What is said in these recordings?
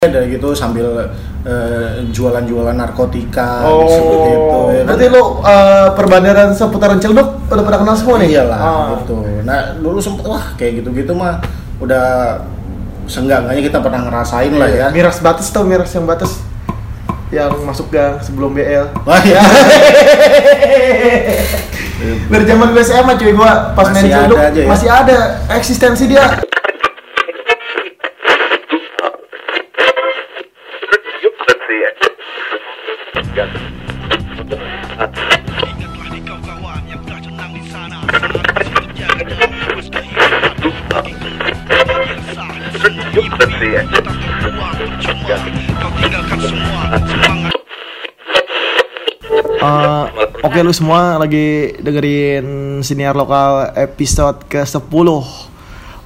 ada gitu sambil eh, jualan-jualan narkotika Oh, seperti itu ya kan? berarti lu uh, perbandaran seputaran Ciledug udah pada kenal semua nih? iyalah Ah. gitu nah dulu sempet wah kayak gitu-gitu mah udah seenggaknya kita pernah ngerasain lah ya Miras batas tau miras yang batas yang masuk gang sebelum BL. wah ya Dari zaman gue SMA cuy gua pas main Masih Ciledug ada aja ya? masih ada eksistensi dia. Ingatlah di kau kawan yang pernah tenang di sana Siap jaga dan fokus kehidupan Yang sah dan semua mimpi Tak terbuang percuma Kau tinggalkan semua Eh, Oke lu semua lagi dengerin siniar lokal episode ke-10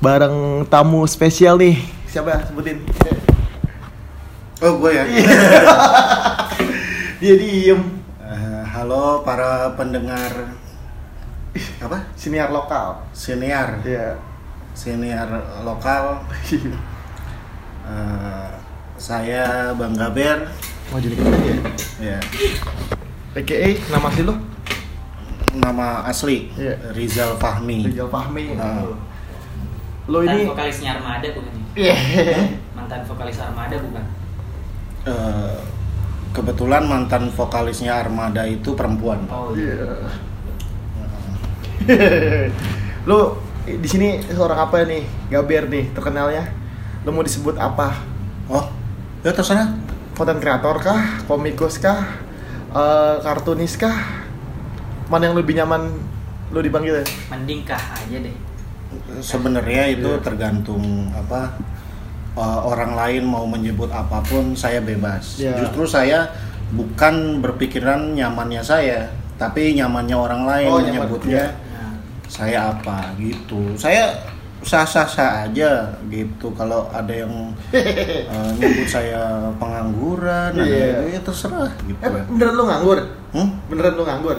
bareng tamu spesial nih. Siapa ya? Sebutin. oh gue ya Dia diem. Eh, halo para pendengar apa Siniar lokal. senior Iya. senior lokal Eh, saya Bang Gaber Mau jadi keren ya? ya AKA nama asli lu? nama asli Iya. Rizal Fahmi Rizal Fahmi. Ah. Lo Mantan ini vokalisnya Armada bukan ya? Iya. Mantan vokalis Armada bukan? Eh, kebetulan mantan vokalisnya Armada itu perempuan Oh Iya. Lu di sini seorang apa nih? Gaber nih terkenalnya. Lu mau disebut apa? oh ya terserah Konten kreator kah? Komikus kah? Eh, kartunis kah? Mana yang lebih nyaman lu dipanggil ya? Mending kah aja deh sebenarnya itu Iya. tergantung apa eh, orang lain mau menyebut apa pun saya bebas Iya. justru saya bukan berpikiran nyamannya saya tapi nyamannya orang lain Oh, nyaman. menyebutnya nah, saya apa gitu saya sah-sah sah aja gitu kalau ada yang eh, nyebut saya pengangguran ada Iya. itu ya terserah gitu Eh, beneran lu nganggur? Hmm? Beneran lu nganggur?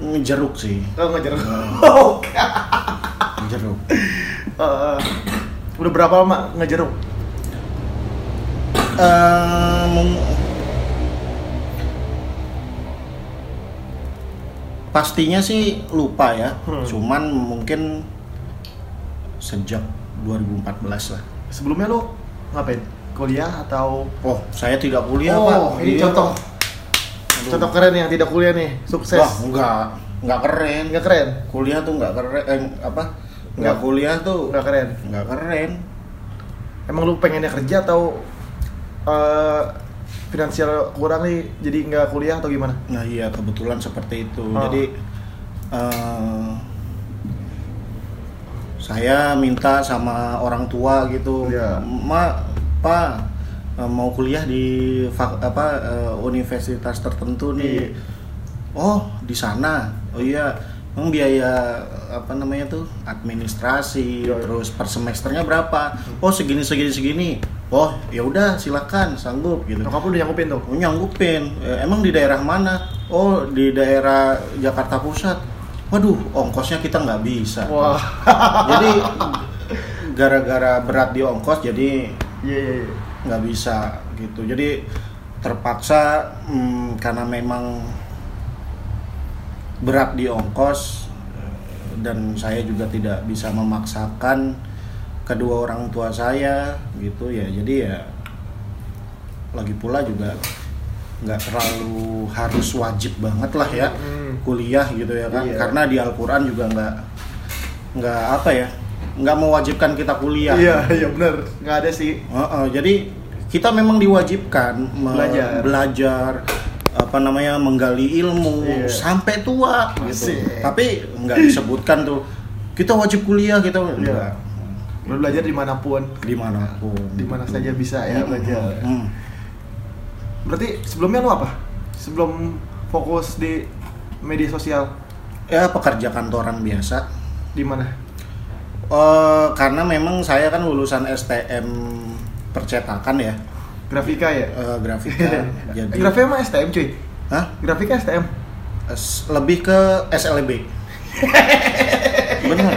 ngejeruk sih ngajar? Hmm. Oke. ngejeruk Eh, udah berapa lama ngejeruk? Mung- pastinya sih lupa ya Hmm. cuman mungkin sejak 2014 lah Sebelumnya lu ngapain? Kuliah atau oh saya tidak kuliah oh, pak ini Iya, contoh Aduh. contoh keren yang tidak kuliah nih, sukses. wah enggak enggak keren Nggak keren? kuliah tuh enggak keren eh, apa enggak Nggak. kuliah tuh Nggak keren. enggak keren Emang lu pengennya kerja atau eh finansial kurang nih jadi nggak kuliah atau gimana? Nah iya kebetulan seperti itu. Oh. Jadi eh, saya minta sama orang tua gitu, Iya. ma, pak eh, mau kuliah di fak- apa eh, universitas tertentu nih. Iya. Oh di sana. Oh iya. Emang biaya apa namanya tuh administrasi Iya. terus per semesternya berapa? Oh segini segini segini. Oh ya udah silakan sanggup gitu. Nyokap lu udah nyanggupin tuh? Oh, nyanggupin. Eh, emang di daerah mana? Oh, di daerah Jakarta Pusat. Waduh, ongkosnya kita nggak bisa. Wah. Jadi gara-gara berat di ongkos, jadi Iya iya iya. nggak bisa gitu. Jadi terpaksa hmm, karena memang berat di ongkos eh, dan saya juga tidak bisa memaksakan kedua orang tua saya gitu ya. Jadi ya lagi pula juga nggak terlalu harus wajib banget lah ya Hmm. kuliah gitu ya kan Iya. karena di Al-Quran juga nggak nggak apa ya nggak mewajibkan kita kuliah Iya iya benar. Nggak ada sih. Heeh, jadi kita memang diwajibkan Belajar. belajar, apa namanya menggali ilmu Iya. sampai tua gitu. Tapi nggak disebutkan tuh kita wajib kuliah kita Iya. Belajar di mana pun, di mana pun. di mana saja bisa ya Hmm, belajar. hmm. Berarti sebelumnya lu apa? Sebelum fokus di media sosial Ya pekerja kantoran biasa. di mana? Eh, karena memang saya kan lulusan STM percetakan ya, Grafika ya? eh, grafika. jadi, Grafika mah STM cuy. Hah? Grafika STM. S- lebih ke SLB. Bener?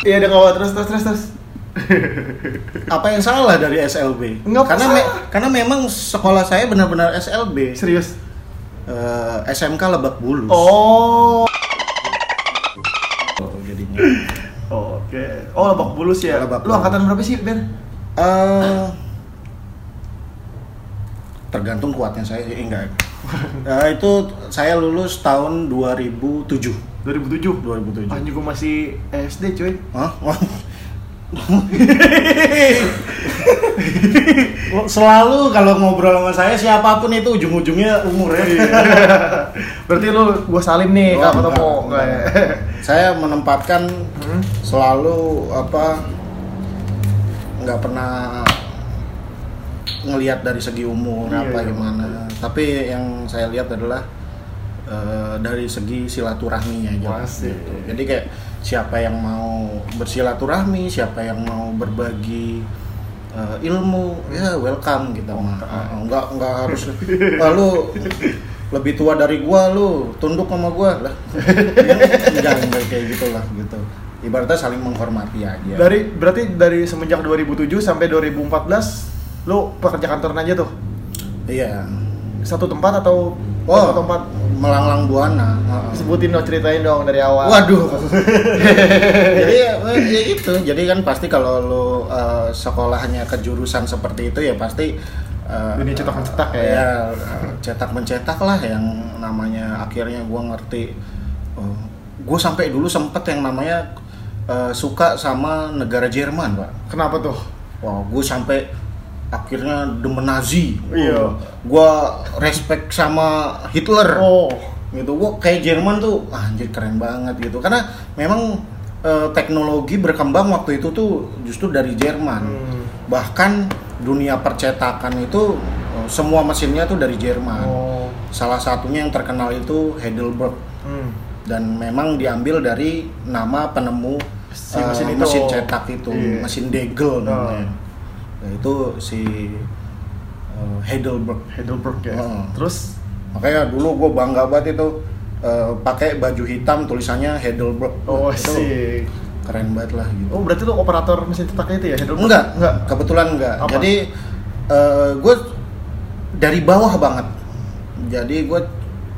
Iya udah ngawal terus terus terus terus. apa yang salah dari SLB? Nggak karena me- karena memang sekolah saya benar-benar SLB. Serius? Eh, SMK Lebak Bulus. Oh. jadinya. Oke. Oh, Lebak Bulus ya. Lebak Lu angkatan berapa sih, Ben? Eh, tergantung kuatnya saya eh, enggak. Eh, itu saya lulus tahun 2007. 2007. 2007. Anjing gua masih SD, cuy. Hah? Selalu kalau ngobrol sama saya siapa pun itu ujung-ujungnya umur ya. Berarti lu gua salim nih Oh, kalau ketemu. enggak, Enggak ya? saya menempatkan Hmm? selalu apa nggak pernah ngelihat dari segi umur Iya, apa iya. gimana tapi yang saya lihat adalah eh, dari segi silaturahminya aja gitu. jadi kayak siapa yang mau bersilaturahmi siapa yang mau berbagi eh, ilmu ya welcome gitu mah ah. nggak nggak harus "Wah, lu lebih tua dari gua lu tunduk sama gua lah enggak enggak kayak gitulah gitu ibaratnya saling menghormati aja Dari berarti dari semenjak 2007 sampai 2014 lu pekerja kantoran aja tuh. iya Satu tempat atau oh tempat? melanglang buana. Sebutin dong, ceritain dong dari awal. Waduh. jadi ya, ya itu. Jadi kan pasti kalau lu eh, sekolahnya ke jurusan seperti itu ya pasti eh, Dunia cetak mencetak ya. Ya, eh, cetak mencetak lah yang namanya akhirnya gua ngerti. Oh, gue sampai dulu sempet yang namanya eh, suka sama negara Jerman, Pak. Kenapa tuh? Wah, gue sampai akhirnya demen Nazi. Iya. Gua respect sama Hitler Oh, gitu gua kayak Jerman tuh ah, anjir keren banget gitu karena memang eh, teknologi berkembang waktu itu tuh justru dari Jerman Hmm. bahkan dunia percetakan itu eh, semua mesinnya tuh dari Jerman oh, salah satunya yang terkenal itu Heidelberg hmm. dan memang diambil dari nama penemu Si mesin itu. mesin cetak itu Iya. mesin Degel Oh. namanya Nah, itu si eh, Heidelberg Heidelberg ya. Oh. Terus makanya dulu gue bangga banget itu eh, pakai baju hitam tulisannya Heidelberg oh itu sih. keren banget lah gitu Oh, berarti lu operator mesin cetaknya itu ya Heidelberg? enggak Enggak. kebetulan enggak Apa? jadi gue dari bawah banget jadi gue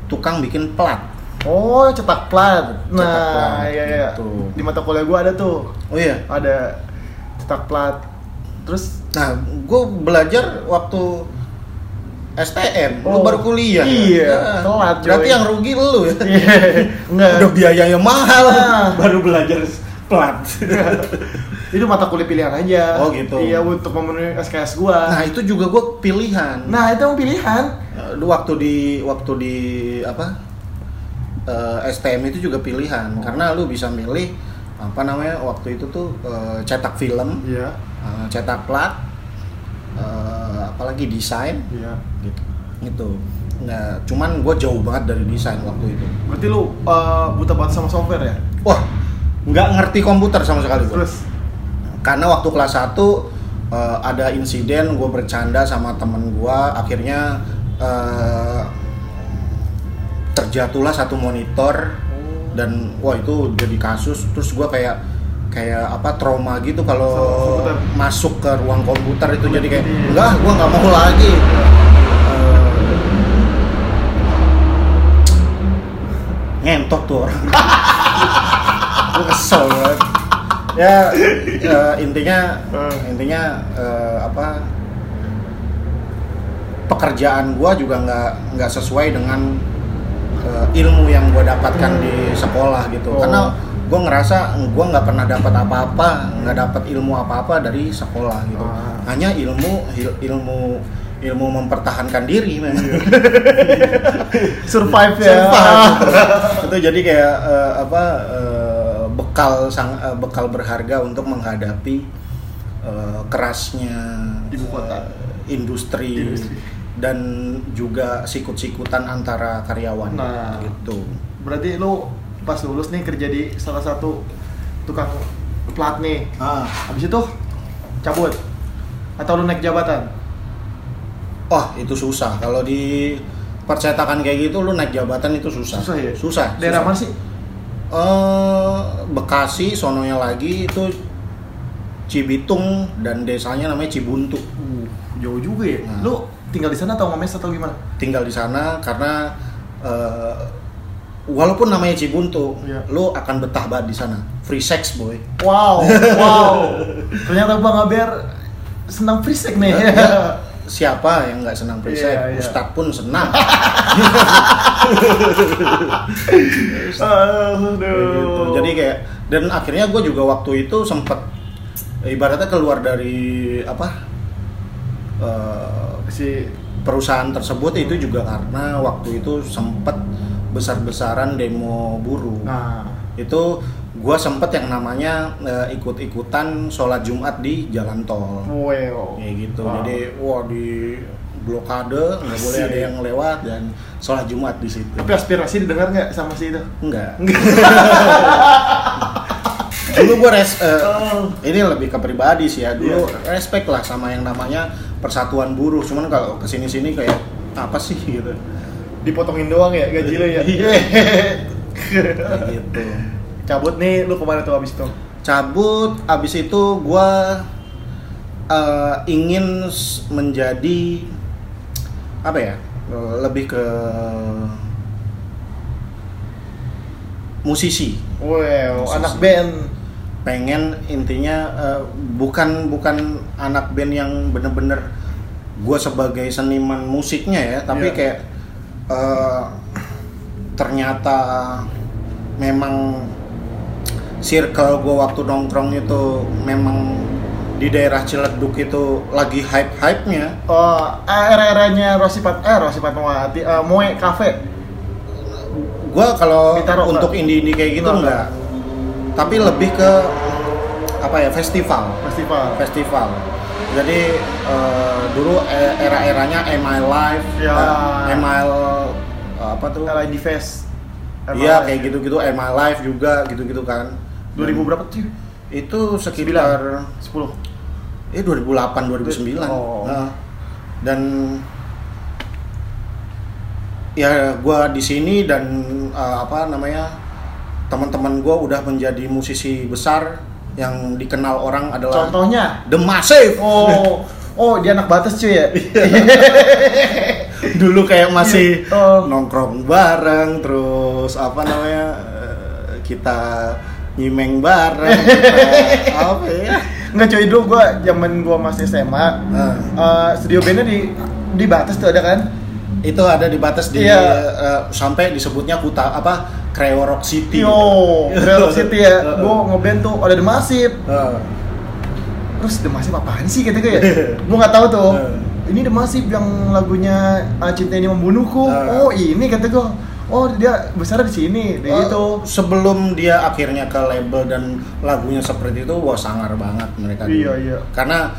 tukang bikin plat Oh, cetak plat. Nah, Cetak plat, iya iya. gitu. Di mata kuliah gua ada tuh. oh iya Ada cetak plat. Terus nah gue belajar waktu STM, lu Oh, baru kuliah. iya, Nah, telat, Berarti coy. yang rugi lu ya. enggak. Udah biayanya mahal, Ah. baru belajar plat. itu mata kuliah pilihan aja. Oh, gitu. Iya, untuk memenuhi SKS gua. nah itu juga gue pilihan. Nah, itu yang pilihan. Eh, lu waktu di waktu di apa eh, STM itu juga pilihan karena lu bisa milih apa namanya waktu itu tuh eh, cetak film, Iya. Eh, cetak plat, eh, apalagi desain Iya. gitu. Gitu. Nah, cuman gue jauh banget dari desain waktu itu. Berarti lu uh, buta banget sama software ya? Wah, nggak ngerti komputer sama sekali gue. Terus karena waktu kelas 1 eh, ada insiden gue bercanda sama temen gue akhirnya eh, terjatuhlah satu monitor dan wah itu jadi kasus terus gue kayak kayak apa trauma gitu kalau masuk ke ruang komputer itu jadi kayak enggak gue nggak mau lagi. Eh, ngentot tuh orang. Gue kesel banget. Ya eh, intinya Hmm. intinya eh, apa pekerjaan gua juga nggak nggak sesuai dengan ilmu yang gua dapatkan di sekolah gitu. Oh. karena gua ngerasa gua nggak pernah dapat apa-apa nggak dapat ilmu apa-apa dari sekolah gitu Ah. hanya ilmu il- ilmu ilmu mempertahankan diri men survive ya. Survive. itu jadi kayak eh, apa eh, bekal sang eh, bekal berharga untuk menghadapi eh, kerasnya Ibu kota. eh, industri, Industri. dan juga sikut-sikutan antara karyawan Nah. gitu. Berarti lu pas lulus nih kerja di salah satu tukang plat nih. Ah, Habis itu cabut atau lu naik jabatan? wah itu susah kalau di percetakan kayak gitu lu naik jabatan itu susah. Susah ya? Susah. Daerah susah. mana sih? Eh, Bekasi, sononya lagi itu Cibitung dan desanya namanya Cibuntu. Uh, jauh juga ya. Nah. Lu tinggal di sana atau ngemes atau gimana? Tinggal di sana karena eh, walaupun namanya Cibuntu, Iya. lu akan betah banget di sana. Free sex boy. Wow, wow. Ternyata Bang Aber senang free sex nih. Ya, siapa yang nggak senang free sex? Iya, iya. Ustadz pun senang. Aduh. gitu. Jadi kayak dan akhirnya gue juga waktu itu sempet ibaratnya keluar dari apa eh, si perusahaan tersebut itu juga karena waktu itu sempet besar-besaran demo buruh. nah Itu gue sempet yang namanya eh, ikut-ikutan sholat Jumat di jalan tol. wow. Kayak gitu. Wow. Jadi wah di blokade nggak boleh ada yang lewat dan sholat Jumat di situ. Tapi aspirasi didengar nggak sama si itu? Enggak. dulu gue res Oh. ini lebih ke pribadi sih ya dulu Iya. respect lah sama yang namanya persatuan buruh cuman kalau ke sini sini kayak apa sih gitu Dipotongin doang ya gaji lo ya. Kayak gitu Cabut nih lu ke mana tuh abis itu? cabut abis itu gue eh, ingin menjadi apa ya eh, lebih ke musisi Wow, Musisi. anak band. Pengen intinya eh, bukan bukan anak band yang bener-bener gue sebagai seniman musiknya ya tapi Iya. kayak eh, ternyata memang circle gue waktu nongkrong itu memang di daerah Ciledug itu lagi hype hype nya Oh, era-eranya Rosipat eh Rosipat Mawati, eh, Moe Cafe. gue kalau untuk enggak? indie indie kayak gitu Enggak, enggak tapi lebih ke apa ya festival Festival. festival. Jadi eh, dulu e- era-eranya Am I Live, Ya. eh, Am I apa tuh? LID Fest. Iya kayak gitu-gitu Am I Live juga gitu-gitu kan. 2000 berapa tuh? Itu sekitar 10. eh 2008 2009. Oh. Nah, dan ya gua di sini dan eh, apa namanya teman-teman gua udah menjadi musisi besar yang dikenal orang adalah Contohnya? The Massive. Oh, oh dia anak batas cuy ya. dulu kayak masih Iya. Oh. nongkrong bareng terus apa namanya eh, kita nyimeng bareng kita, apa ya Enggak cuy dulu gua zaman gua masih SMA. Nah, eh, studio bandnya di di batas tuh ada kan? itu ada di batas di Iya. eh, sampai disebutnya kuta apa Creo Rock City Yo, Real City ya. Gua ngeband tuh ada The Massive. Heeh. Terus The Massive apaan sih kata gue ya? Gua nggak tahu tuh. Heeh. Ini The Massive yang lagunya ah, Cinta Ini Membunuhku. Heeh. Oh, ini kata gua. Oh, dia besar di sini, kayak gitu. Eh, sebelum dia akhirnya ke label dan lagunya seperti itu wah sangar banget mereka dulu. Iya, iya. karena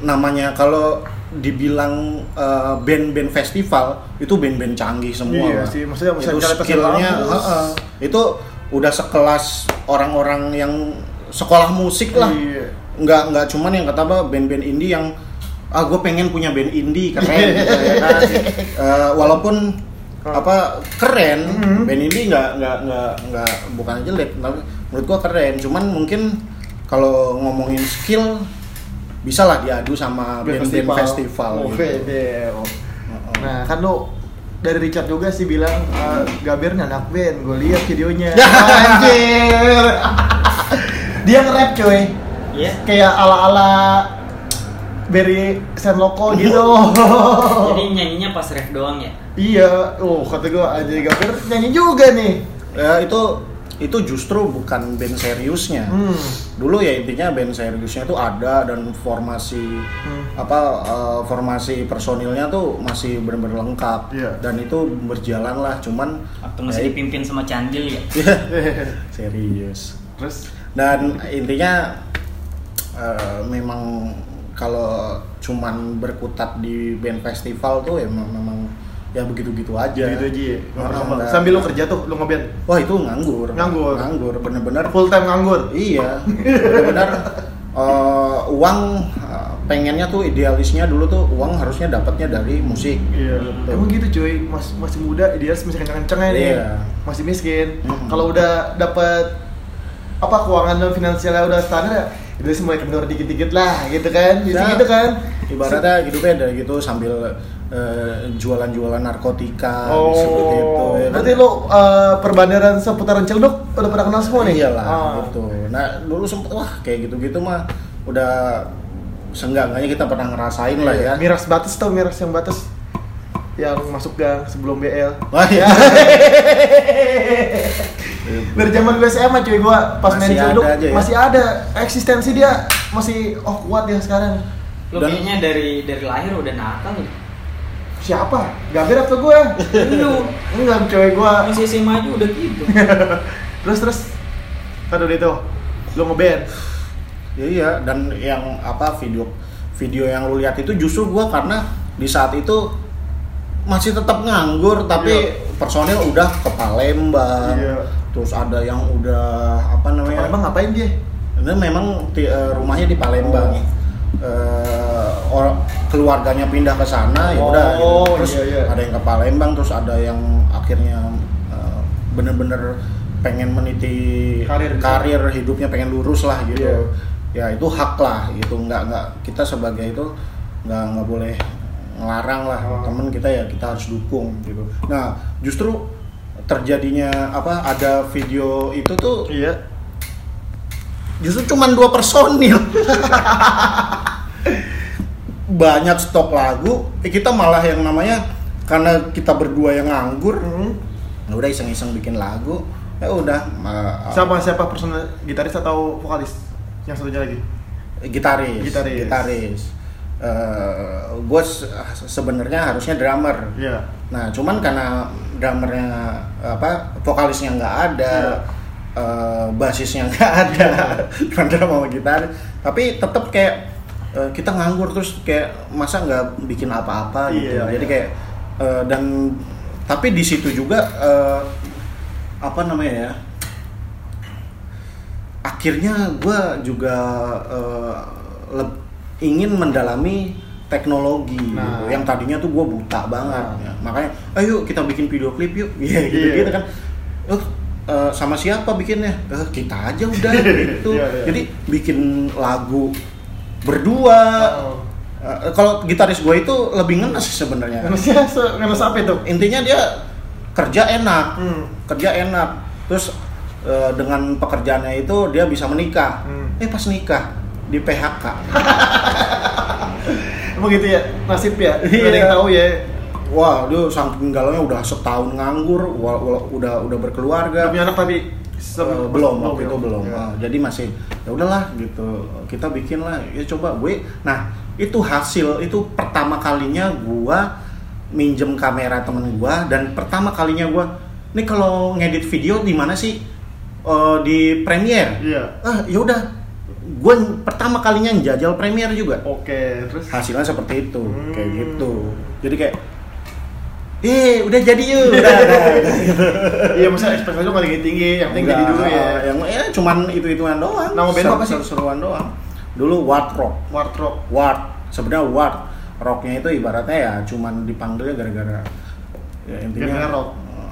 namanya kalau dibilang eh, band-band festival itu band-band canggih semua Iya sih, maksudnya itu skillnya bagus. heeh. itu udah sekelas orang-orang yang sekolah musik lah Iya. nggak nggak cuman yang kata apa band-band indie yang ah gue pengen punya band indie keren gitu ya kan Eh, walaupun apa keren Mhm. band indie nggak nggak nggak nggak bukan jelek tapi menurut gua keren cuman mungkin kalau ngomongin skill bisa lah diadu sama band-band festival, Oh, gitu. festival. Heeh. Nah, kan lu dari Richard juga sih bilang eh, Gaber nih anak band, gue lihat videonya. Anjir. Dia nge-rap cuy. Iya. Kayak ala-ala Berry Senloko gitu. Jadi nyanyinya pas ref doang ya. iya, oh kata gue anjir Gaber nyanyi juga nih. ya itu itu justru bukan band seriusnya Hmm. dulu ya intinya band seriusnya itu ada dan formasi Hmm. apa eh, formasi personilnya tuh masih benar-benar lengkap Iya. dan itu berjalan lah cuman Waktu masih ya, dipimpin sama Candil ya. serius Terus dan intinya eh, memang kalau cuman berkutat di band festival tuh ya memang, memang ya begitu-gitu aja gitu aja. ya. Nggak- Sambil lu kerja tuh, lu ngeband. wah itu nganggur Nganggur. nganggur bener-bener Full time nganggur. Iya, benar-benar eh, uang eh, pengennya tuh idealisnya dulu tuh uang harusnya dapatnya dari musik. Iya, emang gitu cuy, Mas, masih muda, idealis masih kenceng-kencengnya nih, Iya. masih miskin. Mm-mm. Kalau udah dapat apa keuangan dan finansialnya udah standar ya, itu sih mulai kendor dikit-dikit lah gitu kan jadi Ya. gitu kan ibaratnya hidupnya ada gitu sambil eh, jualan-jualan narkotika oh seperti itu ya kan? berarti lo eh, perbandaran seputaran Ciledug udah pada kenal semua nih iyalah Ah. gitu nah dulu sempet wah kayak gitu-gitu mah udah seenggaknya kita pernah ngerasain lah ya miras batas tau miras yang batas yang masuk gang sebelum BL wah ya dari zaman gue SMA cuy gua pas main Masih ada aja ya? masih ada. Eksistensi dia masih oh kuat ya sekarang. Lo Dan- kayaknya dari dari lahir udah nakal ya? siapa? Gabir atau gue Lu. Enggak cuy gua. Masih SMA aja udah gitu. terus terus. Aduh itu. Lu ngeband. Ya, iya. Dan yang apa video video yang lu lihat itu justru gua karena di saat itu masih tetap nganggur tapi Iya. personil udah ke Palembang Iya. terus ada yang udah apa namanya emang ngapain dia ini memang ti- eh, rumahnya di Palembang Oh. Eh, or- keluarganya pindah ke sana ya Oh, udah gitu. terus iya, iya. ada yang ke Palembang terus ada yang akhirnya eh, bener-bener pengen meniti Karir di karir hidupnya pengen lurus lah gitu Iya. ya itu hak lah itu nggak nggak kita sebagai itu nggak nggak boleh ngelarang lah Oh. temen kita ya kita harus dukung gitu. Nah justru terjadinya apa ada video itu tuh iya. justru cuma dua personil. Banyak stok lagu eh, kita malah yang namanya karena kita berdua yang nganggur Hmm. ya udah iseng-iseng bikin lagu ya udah ma- siapa siapa personel gitaris atau vokalis? Yang satunya lagi? Gitaris. Gitaris. gitaris gue sebenarnya harusnya drummer iya Nah, cuman karena drummernya apa vokalisnya nggak ada, eh, basisnya nggak ada, cuma drum sama gitar. Tapi tetap kayak eh, kita nganggur terus kayak masa nggak bikin apa-apa gitu. Iya, Jadi iya. kayak eh, dan tapi di situ juga eh, apa namanya ya? Akhirnya gue juga eh, leb- ingin mendalami teknologi Nah. gitu. yang tadinya tuh gue buta banget Nah. ya. makanya ayo kita bikin video klip yuk Iya gitu Iya. gitu kan eh, sama siapa bikinnya Eh, kita aja udah gitu Iya, iya. jadi bikin lagu berdua Oh. Eh, kalau gitaris gue itu lebih ngenes sebenarnya se ngenes apa itu intinya dia kerja enak Hmm. kerja enak terus eh, dengan pekerjaannya itu dia bisa menikah Hmm. eh pas nikah di PHK emang gitu ya nasib ya Iya. ada yang tahu ya Wah, dia saking galaunya udah setahun nganggur, udah udah berkeluarga. Udah punya anak tapi Eh, belum waktu ya? itu belum. Ya. Ah, jadi masih ya udahlah gitu. Kita bikin lah. Ya coba gue. Nah, itu hasil itu pertama kalinya gua minjem kamera temen gua dan pertama kalinya gua nih kalau ngedit video di mana sih? Eh, di Premiere. Iya. Ah, ya udah. Gue pertama kalinya jajal Premiere juga Oke, terus hasilnya seperti itu Hmm. kayak gitu jadi kayak eh udah jadi yuk udah, udah, udah. iya masa ekspektasi lu nggak tinggi yang penting jadi dulu ya. yang ya cuman itu ituan doang Nama band apa sih? seruan doang dulu Ward Rock Wardrobe. Ward sebenarnya Ward rocknya itu ibaratnya ya cuman dipanggilnya gara-gara ya intinya Gara-gara rock.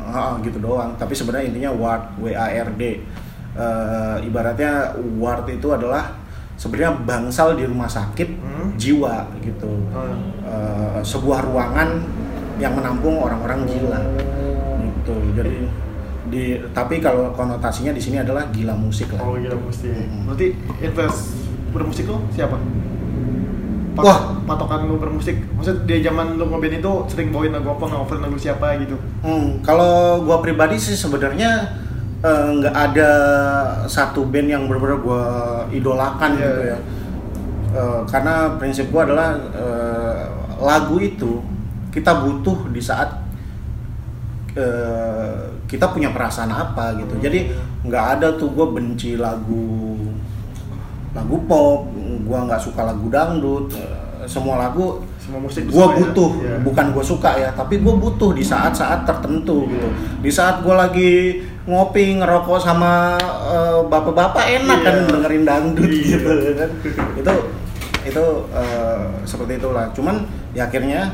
Ah, gitu doang tapi sebenarnya intinya Ward W A R D Eh, ibaratnya Ward itu adalah sebenarnya bangsal di rumah sakit Hmm. jiwa gitu Hmm. Eh, sebuah ruangan yang menampung orang-orang gila gitu jadi di tapi kalau konotasinya di sini adalah gila musik lah Oh gila mesti. Mm. Berarti influence bermusik lo siapa? Pat- Wah. patokan lu bermusik. Maksud di zaman lu ngeband itu sering bawain lagu apa, ngobrol lagu siapa gitu. Hmm, kalau gua pribadi sih sebenarnya eh, nggak ada satu band yang benar-benar gua idolakan Iya. gitu ya. Eh, karena prinsip gua adalah eh, lagu itu kita butuh di saat eh, kita punya perasaan apa gitu. Hmm. Jadi nggak ada tuh gua benci lagu lagu pop, gua nggak suka lagu dangdut. eh, semua lagu Semua musik gue ya? butuh Iya. bukan gue suka ya tapi gue butuh di saat-saat tertentu gitu di saat gue lagi ngopi ngerokok sama eh, bapak-bapak enak Iya. kan dengerin dangdut Iya. gitu kan itu itu eh, seperti itulah cuman ya akhirnya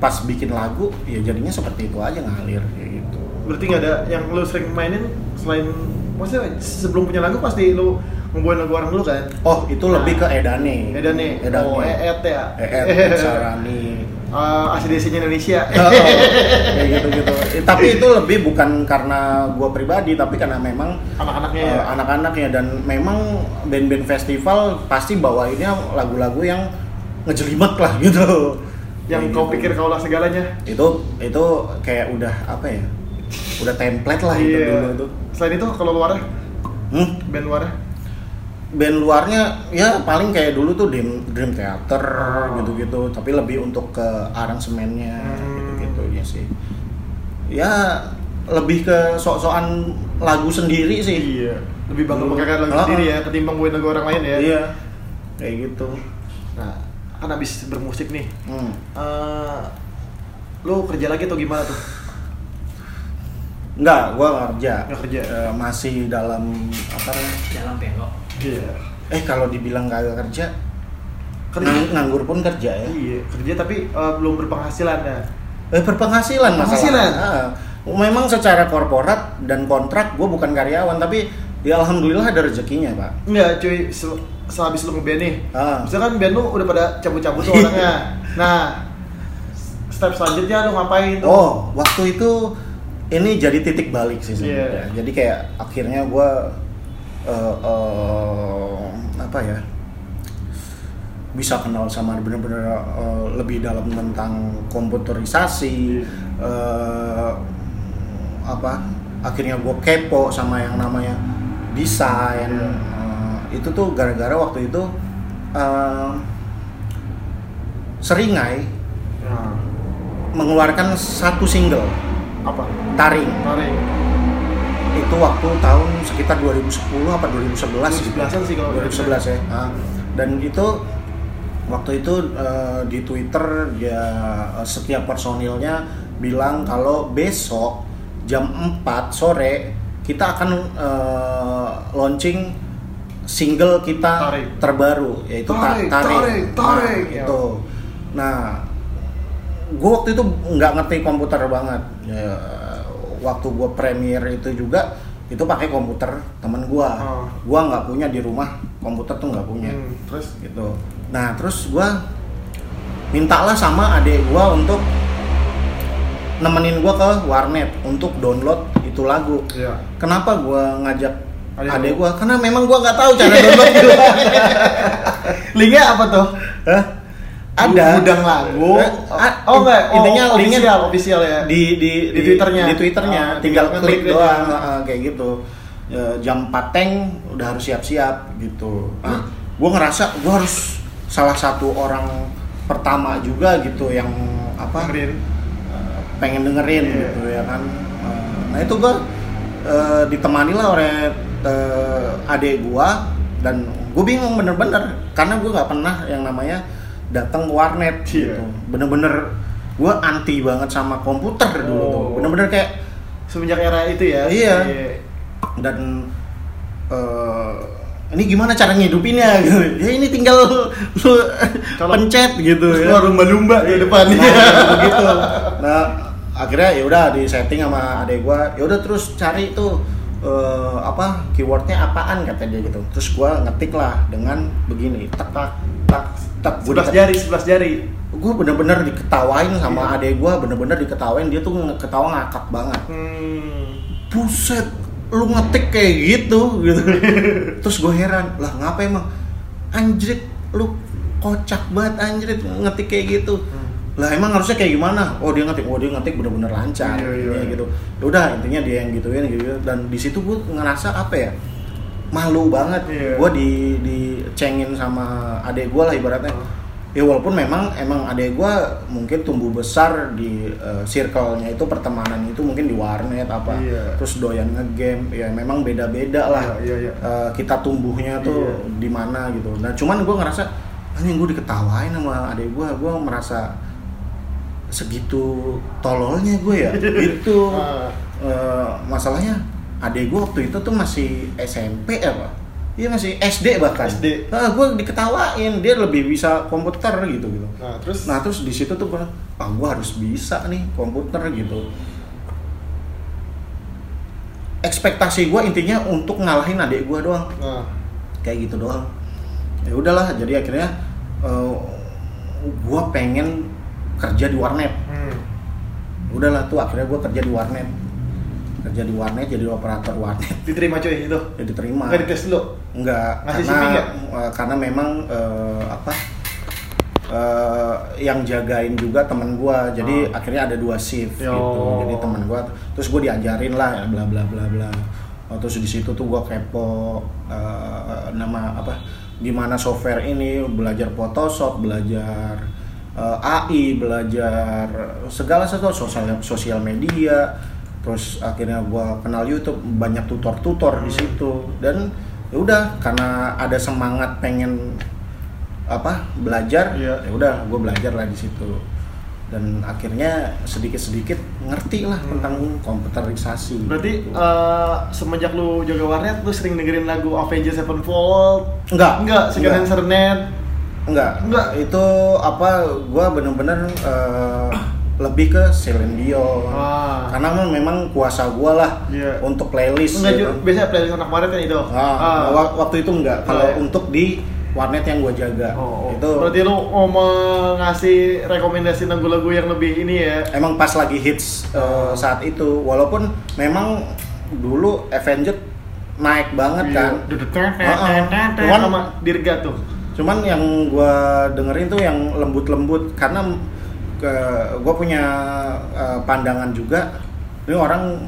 pas bikin lagu ya jadinya seperti itu aja ngalir kayak gitu Berarti nggak ada yang lu sering mainin selain maksudnya sebelum punya lagu pasti lu Ngebawain lagu orang dulu kan? Oh, itu lebih ke Edane. Edane. Edane. Oh, EET ya? EET, Sarani. Uh, ACDC-nya Indonesia. Oh, kayak gitu-gitu. Eh, Tapi itu lebih bukan karena gua pribadi, tapi karena memang Anak-anaknya eh, ya? anak-anaknya dan memang band-band festival pasti bawainnya lagu-lagu yang ngejelimet lah gitu. Yang Kayak kau gitu. pikir kaulah segalanya. itu itu kayak udah apa ya? Udah template lah itu dulu itu. Selain itu kalau luarnya, Hmm? band luarnya? Band luarnya ya paling kayak dulu tuh Dream, Dream Theater Oh. gitu-gitu tapi lebih untuk ke aransemennya Hmm. gitu-gitu ya sih ya lebih ke sok-sokan lagu sendiri sih Iya. Lebih bangga pakai lagu sendiri ya, ketimbang bawain lagu orang lain ya. iya kayak gitu Nah, kan abis bermusik nih, hmm. eh lu kerja lagi atau gimana tuh? Enggak, gua nggak kerja. Nggak kerja. Eh, masih dalam apa namanya? Jalan belok. Iya. Eh kalau dibilang kagak kerja, Kerja. ngang- nganggur pun kerja ya. Iya, kerja tapi eh, belum berpenghasilan ya. Eh berpenghasilan masalah. Penghasilan? Ah, memang secara korporat dan kontrak gue bukan karyawan tapi ya alhamdulillah ada rezekinya pak. Enggak, cuy, se- sehabis lu ngeband nih. Ah. Misalkan band lu udah pada cabut-cabut tuh orangnya. Nah, step selanjutnya lu ngapain tuh? Oh waktu itu ini jadi titik balik sih sebenarnya. Iya. Jadi kayak akhirnya gue eh, eh, apa ya bisa kenal sama bener-bener eh, lebih dalam tentang komputerisasi eh, apa akhirnya gue kepo sama yang namanya desain Eh, itu tuh gara-gara waktu itu eh, Seringai Nah, mengeluarkan satu single apa? Taring Tarik. Itu waktu tahun sekitar 2010 apa 2011 gitu. 2011-an sih kalau 2011 ya Nah, dan itu waktu itu eh, di Twitter dia eh, setiap personilnya bilang kalau besok jam 4 sore kita akan eh, launching single kita Tarik. terbaru yaitu Ta- Tarik, tarik, tarik, tarik. Nah, itu nah gue waktu itu nggak ngerti komputer banget ya, waktu gue premier itu juga itu pakai komputer temen gue Oh. gue nggak punya di rumah komputer tuh nggak punya Hmm, terus gitu nah terus gue mintalah sama adik gue untuk nemenin gue ke warnet untuk download itu lagu Iya. kenapa gue ngajak Adik adik gue karena memang gue nggak tahu cara download itu linknya apa tuh? Hah? Ada Gudang lagu. Eh, a- oh enggak, intinya oh, linknya official, official ya. di di Di Twitternya? di twitternya Oh, tinggal klik doang heeh, kayak gitu Ya, jam 4 teng udah harus siap-siap gitu nah, gue ngerasa gue harus salah satu orang pertama juga gitu yang apa Dengerin. pengen dengerin Iya. gitu ya kan Eh, nah itu gue eh, ditemani lah oleh eh, adik gue dan gue bingung bener-bener karena gue nggak pernah yang namanya datang ke warnet Iya. gitu bener-bener gue anti banget sama komputer dulu tuh Oh. bener-bener kayak Semenjak era itu ya. Iya. dan eh, ini gimana cara ngidupinnya gitu ya ini tinggal lu Kalau- pencet gitu ya lumba-lumba di depan. nah, gitu nah akhirnya ya udah di setting sama adek gua ya udah terus cari tuh eh, apa keywordnya apaan kata dia gitu terus gua ngetik lah dengan begini tak tak tak Sebelas jari, sebelas jari. gue bener-bener diketawain sama Iya. adek gua bener-bener diketawain dia tuh ketawa ngakak banget Hmm. buset lu ngetik kayak gitu gitu terus gue heran lah ngapa emang anjrit lu kocak banget anjrit ngetik kayak gitu Hmm. Lah emang harusnya kayak gimana oh dia ngetik oh dia ngetik bener-bener lancar Iya, iya, Ya iya. gitu Ya udah intinya dia yang gituin gitu dan di situ gue ngerasa apa ya malu banget Iya. gue di dicengin sama adek gue lah ibaratnya Oh. ya walaupun memang emang adek gue mungkin tumbuh besar di eh, circle-nya itu pertemanan itu mungkin di warnet apa Iya. terus doyan ngegame ya memang beda-beda lah Iya, iya, iya. Eh, kita tumbuhnya tuh Iya. di mana gitu nah cuman gue ngerasa anjing gue diketawain sama adek gue gue merasa segitu tololnya gue ya gitu Ah. Eh, masalahnya adek gue waktu itu tuh masih SMP apa Iya masih SD bahkan. SD. Nah, gue diketawain dia lebih bisa komputer gitu gitu. Nah, terus Nah terus di situ tuh gue, ah gue harus bisa nih komputer gitu. Ekspektasi gue intinya untuk ngalahin adik gue doang. nah, kayak gitu doang ya udahlah jadi akhirnya eh, gua pengen kerja di warnet Hmm. udahlah tuh akhirnya gua kerja di warnet kerja di warnet jadi operator warnet Diterima cuy itu. ya diterima Nggak dites dulu. enggak Ngasih karena nggak? eh, karena memang eh, apa eh, yang jagain juga temen gua jadi Oh. akhirnya ada dua shift Yo. gitu jadi temen gua terus gua diajarin lah ya, bla bla bla bla Oh, terus di situ tuh gua kepo eh, nama apa gimana software ini belajar Photoshop belajar eh, AI belajar segala sesuatu sosial sosial media terus akhirnya gua kenal YouTube banyak tutor-tutor di situ dan ya udah karena ada semangat pengen apa belajar Iya. ya udah gue belajar lah di situ dan akhirnya sedikit-sedikit ngerti lah tentang komputerisasi Berarti gitu. eh, semenjak lu jaga warnet lu sering dengerin lagu Avenged Sevenfold? enggak Enggak, Second Hand Sernet. Enggak Enggak. itu apa gue bener-bener eh, lebih ke Celine Dion Ah. karena memang- kuasa gue lah Iya. untuk playlist Enggak kan. biasanya playlist anak warnet kan itu. Ah, Ah. wa- waktu itu enggak kalau iya. untuk di warnet yang gue jaga Oh, oh. itu Berarti lu mau ngasih rekomendasi lagu-lagu yang lebih ini ya? emang pas lagi hits uh, saat itu walaupun memang dulu Avenged naik banget kan Heeh. Cuman Cuman- sama Dirga tuh. Cuman yang gua dengerin tuh yang lembut-lembut karena ke gua punya uh, pandangan juga ini orang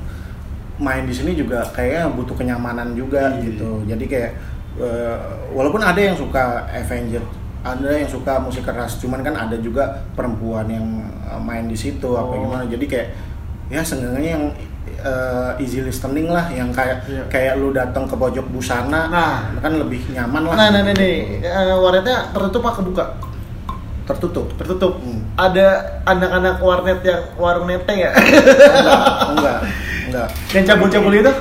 main di sini juga kayaknya butuh kenyamanan juga Iya. gitu jadi kayak uh, walaupun ada yang suka Avenged ada yang suka musik keras cuman kan ada juga perempuan yang main di situ apa Oh. gimana jadi kayak ya seenggaknya yang uh, easy listening lah yang kayak Iya. kayak lu datang ke pojok busana Nah. kan lebih nyaman lah Nah, nah, nah, nih, eh, warnetnya tertutup apa kebuka? tertutup Tertutup. Hmm. Ada anak-anak warnet yang warung nete ya? enggak enggak yang cabul-cabul itu?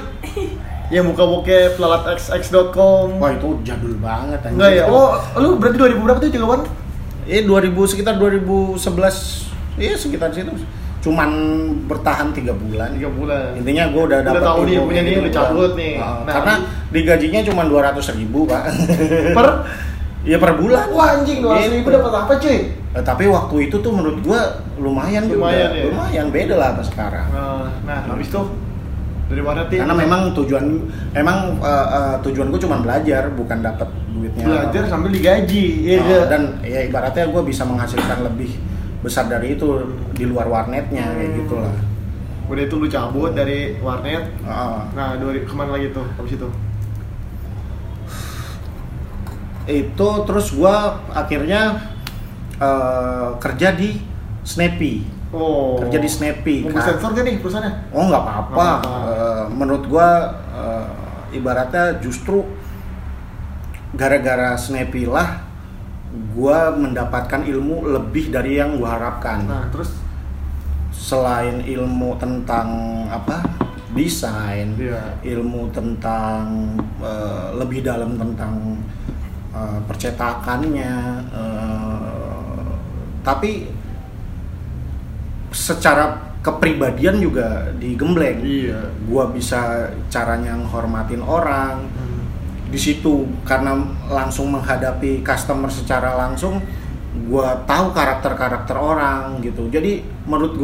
Yang buka bokep lalatxx.com. wah itu jadul banget. Enggak ya? Oh, lu berarti 2000 berapa tuh juga warnet? eh 2000 sekitar 2011 iya sekitar situ cuman bertahan tiga bulan 3 bulan. intinya gue udah Udah dapat tahu nih, ilmu punya nih, gitu udah cabut nih. Heeh, Nah, karena digajinya cuma 200 ribu pak Per ya per bulan Wah anjing 200 ribu Gitu. dapat apa cuy? Eh, tapi waktu itu tuh menurut gua lumayan, Lumayan juga ya? lumayan beda lah sama sekarang Nah, nah habis itu dari warnet nih karena memang tujuan emang eh, eh, tujuan gua cuma belajar bukan dapat duitnya belajar sambil digaji, ya Oh, nggak? dan ya ibaratnya gue bisa menghasilkan lebih besar dari itu di luar warnetnya kayak Hmm. gitulah Udah itu lu cabut dari warnet. Heeh. Nah, dari ke mana lagi tuh habis itu? itu terus gue akhirnya eh, kerja di Snappy Oh. kerja di Snappy Mau Ka- sensor gak nih perusahaannya? oh nggak apa-apa. Eh, menurut gue eh, ibaratnya justru gara-gara Snappy lah gue mendapatkan ilmu lebih dari yang gue harapkan Nah, terus selain ilmu tentang apa desain Iya. ilmu tentang eh, lebih dalam tentang eh, percetakannya eh, tapi secara kepribadian juga digembleng Iya. gua bisa caranya menghormatin orang Hmm. Di situ karena langsung menghadapi customer secara langsung gua tahu karakter-karakter orang gitu jadi menurut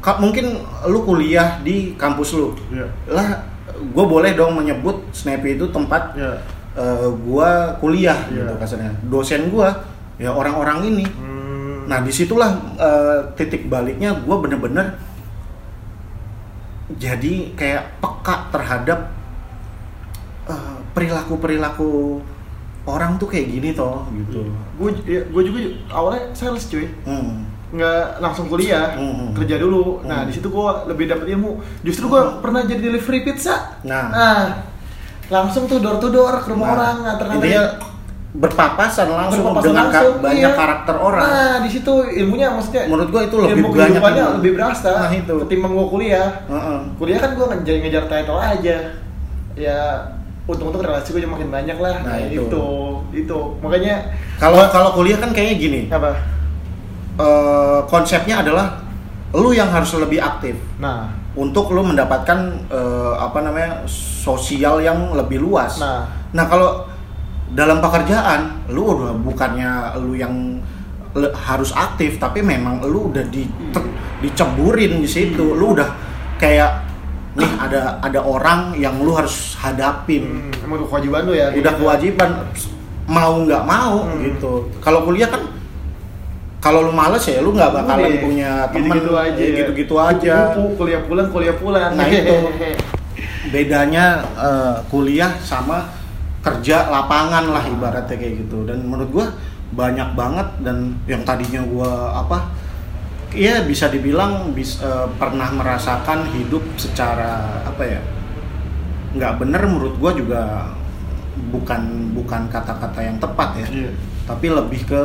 ka- mungkin lu kuliah di kampus lu Iya. lah gue boleh dong menyebut Snappy itu tempat Iya. eh, gua kuliah Iya. gitu kasarnya dosen gua ya orang-orang ini Hmm. Nah di situlah eh, titik baliknya gue bener-bener jadi kayak peka terhadap eh, perilaku-perilaku orang tuh kayak gini toh gitu. gue gue juga awalnya sales cuy Hmm. nggak langsung kuliah Hmm. kerja dulu nah Hmm. di situ gue lebih dapat ilmu justru gue Hmm. pernah jadi delivery pizza Nah. langsung tuh door to door ke rumah Nah, orang nganter intinya berpapasan langsung Berpapasan dengan ka- langsung, banyak iya. karakter orang. nah di situ ilmunya maksudnya Menurut gua itu lebih ilmu banyak ilmu. lebih berasa Nah, itu. ketimbang gue kuliah Heeh. kuliah kan gue ngejar ngejar title aja ya untung-untung relasi gue makin banyak lah Nah, itu. itu itu makanya Kalau kalau kuliah kan kayaknya gini, apa eh, konsepnya adalah lu yang harus lebih aktif. nah untuk lu mendapatkan eh, apa namanya sosial yang lebih luas. Nah. Nah, kalau dalam pekerjaan lu udah bukannya lu yang le- harus aktif tapi memang lu udah di ter- diceburin di situ lu udah kayak nih ada ada orang yang lu harus hadapin Hmm, emang kewajiban lu ya udah gitu. kewajiban mau nggak mau Hmm. gitu kalau kuliah kan kalau lu males ya lu nggak bakalan Udah, punya temen gitu-gitu aja ya, ya. gitu-gitu aja Kupu-kupu, kuliah pulang kuliah pulang Nah, itu. bedanya eh, kuliah sama kerja lapangan lah ibaratnya kayak gitu dan menurut gua banyak banget dan yang tadinya gua apa ya bisa dibilang bis, eh, pernah merasakan hidup secara apa ya nggak bener menurut gua juga bukan bukan kata-kata yang tepat ya Iya. tapi lebih ke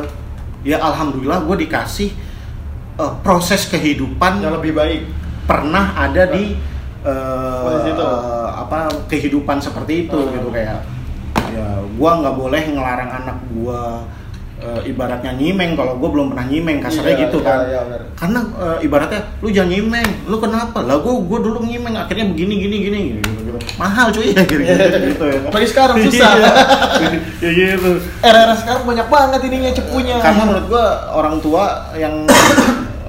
ya alhamdulillah gue dikasih eh, proses kehidupan yang lebih baik pernah ada di itu. eh, apa kehidupan seperti itu Hmm. gitu kayak ya gua nggak boleh ngelarang anak gua eh, ibaratnya nyimeng kalau gua belum pernah nyimeng kasarnya Iya, gitu iya, kan iya, benar. karena eh, ibaratnya lu jangan nyimeng lu kenapa lah gua gua dulu nyimeng akhirnya begini gini gini gitu, gitu. mahal cuy gitu, gitu, gitu ya. Apalagi sekarang susah. ya gitu era-era sekarang banyak banget ininya cepunya karena menurut gua orang tua yang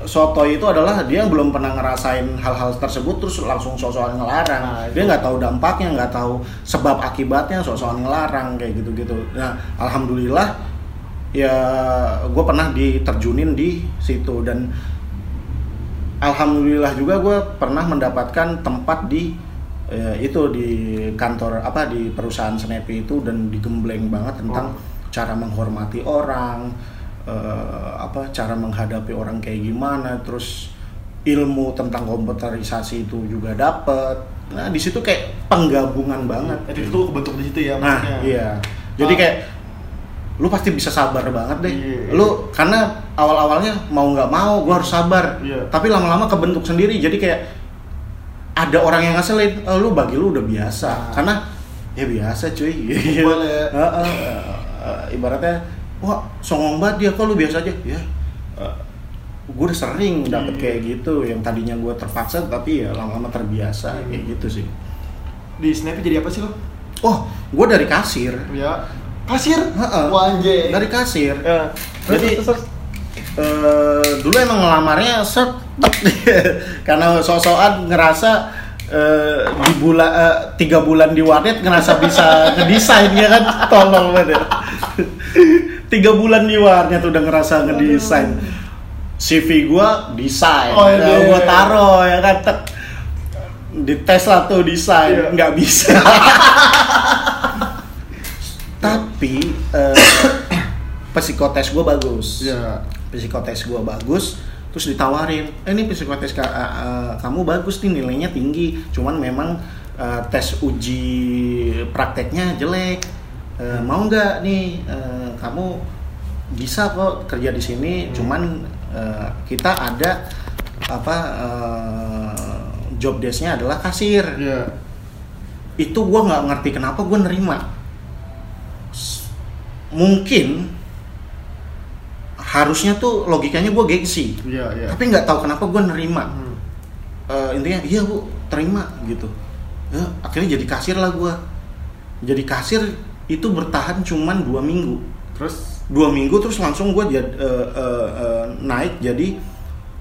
soto itu adalah dia belum pernah ngerasain hal-hal tersebut terus langsung sosokan ngelarang Nah, dia nggak tahu dampaknya nggak tahu sebab akibatnya sosokan ngelarang kayak gitu-gitu nah alhamdulillah ya gue pernah diterjunin di situ dan alhamdulillah juga gue pernah mendapatkan tempat di eh, itu di kantor apa di perusahaan Snappy itu dan digembleng banget tentang Oh. cara menghormati orang eh, apa cara menghadapi orang kayak gimana terus ilmu tentang komputerisasi itu juga dapet nah di situ kayak penggabungan banget Jadi itu tuh kebentuk di situ ya Nah, maksudnya. iya. Jadi Ah. kayak lu pasti bisa sabar banget deh. Iya. Lu karena awal-awalnya mau nggak mau gua harus sabar. Iya. Tapi lama-lama kebentuk sendiri. Jadi kayak ada orang yang ngeselin, "Oh, lu bagi lu udah biasa. Nah. Karena ya biasa cuy. Boleh ya. Heeh. Eh, ibaratnya wah songong banget dia kok lu biasa aja ya gue udah sering dapet Iya. kayak gitu yang tadinya gue terpaksa tapi ya lama-lama terbiasa Iya. kayak gitu sih Di Snappy jadi apa sih lo? oh gue dari kasir Ya. Kasir? Heeh. Anjay. dari kasir Ya. Jadi- Terus, terus, terus. Eh, dulu emang ngelamarnya set karena sosokan ngerasa eh, di bulan eh, tiga bulan di warnet ngerasa bisa ngedesain ya kan tolong banget tiga bulan di warnet udah ngerasa ngedesain CV gua desain Oh, ya, iya. gua taro ya kan tek. di tes lah tuh desain Iya. nggak bisa tapi eh, psikotes gua bagus. Ya. psikotes gua bagus terus ditawarin eh, ini psikotes ka- eh, eh, kamu bagus nih nilainya tinggi. Cuman memang eh, tes uji prakteknya jelek. Eh, mau nggak nih eh, kamu bisa kok kerja di sini. Cuman eh, kita ada apa eh, job desknya adalah kasir. Ya. itu gua nggak ngerti kenapa gua nerima mungkin harusnya tuh logikanya gua gengsi. Iya, iya. tapi nggak tahu kenapa gua nerima. Hmm. Eh, intinya iya bu terima gitu. Ya, akhirnya jadi kasir lah gua. Jadi kasir itu bertahan cuman dua minggu. Terus? Dua minggu terus langsung gue jad, eh, eh, eh, naik jadi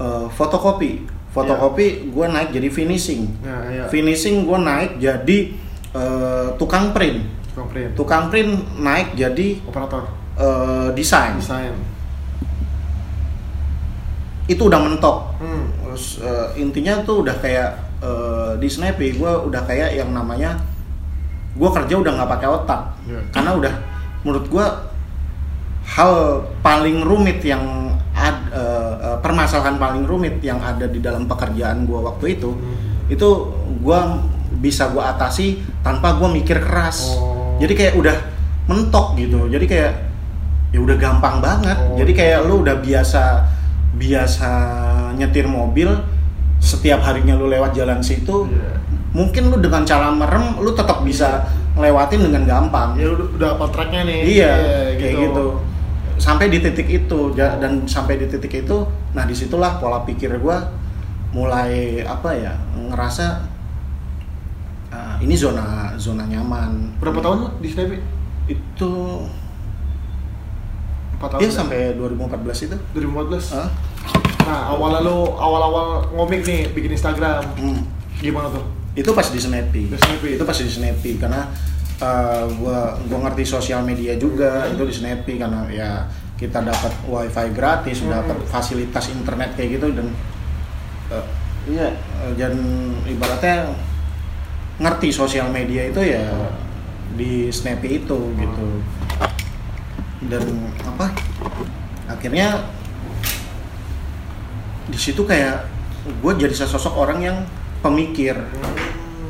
eh, fotokopi. Fotokopi gue naik jadi finishing. Ya, ya. finishing gue naik jadi eh, tukang print Tukang print. tukang print naik jadi Operator. eh, desain Desain. itu udah mentok Hmm. terus eh, intinya tuh udah kayak eh, di Snappy gue udah kayak yang namanya gue kerja udah nggak pakai otak Iya. karena udah menurut gue hal paling rumit yang ad, eh, eh, permasalahan paling rumit yang ada di dalam pekerjaan gue waktu itu Hmm. itu gue bisa gue atasi tanpa gue mikir keras Oh. Jadi kayak udah mentok gitu jadi kayak ya udah gampang banget Oh, jadi kayak lu udah biasa biasa nyetir mobil setiap harinya lu lewat jalan situ Iya. mungkin lu dengan cara merem lu tetap bisa ngelewatin dengan gampang Ya udah udah apa tracknya nih? iya kayak gitu. sampai di titik itu ja- dan sampai di titik itu nah di situlah pola pikir gua mulai apa ya ngerasa ah, ini zona zona nyaman Berapa tahun lu di Snappy? itu Empat tahun. ya ya? sampai 2014 itu 2014. Hah? Nah, awalnya lu awal-awal ngomik nih bikin Instagram. Hmm. Gimana tuh? itu pas di Snappy. Di Snappy. itu pas di Snappy karena uh, gua gua ngerti sosial media juga itu di Snappy karena ya kita dapat wifi gratis Hmm. dapat fasilitas internet kayak gitu dan uh, iya uh, dan ibaratnya ngerti sosial media itu ya di Snappy itu gitu. Dan apa akhirnya di situ kayak gue jadi sesosok orang yang pemikir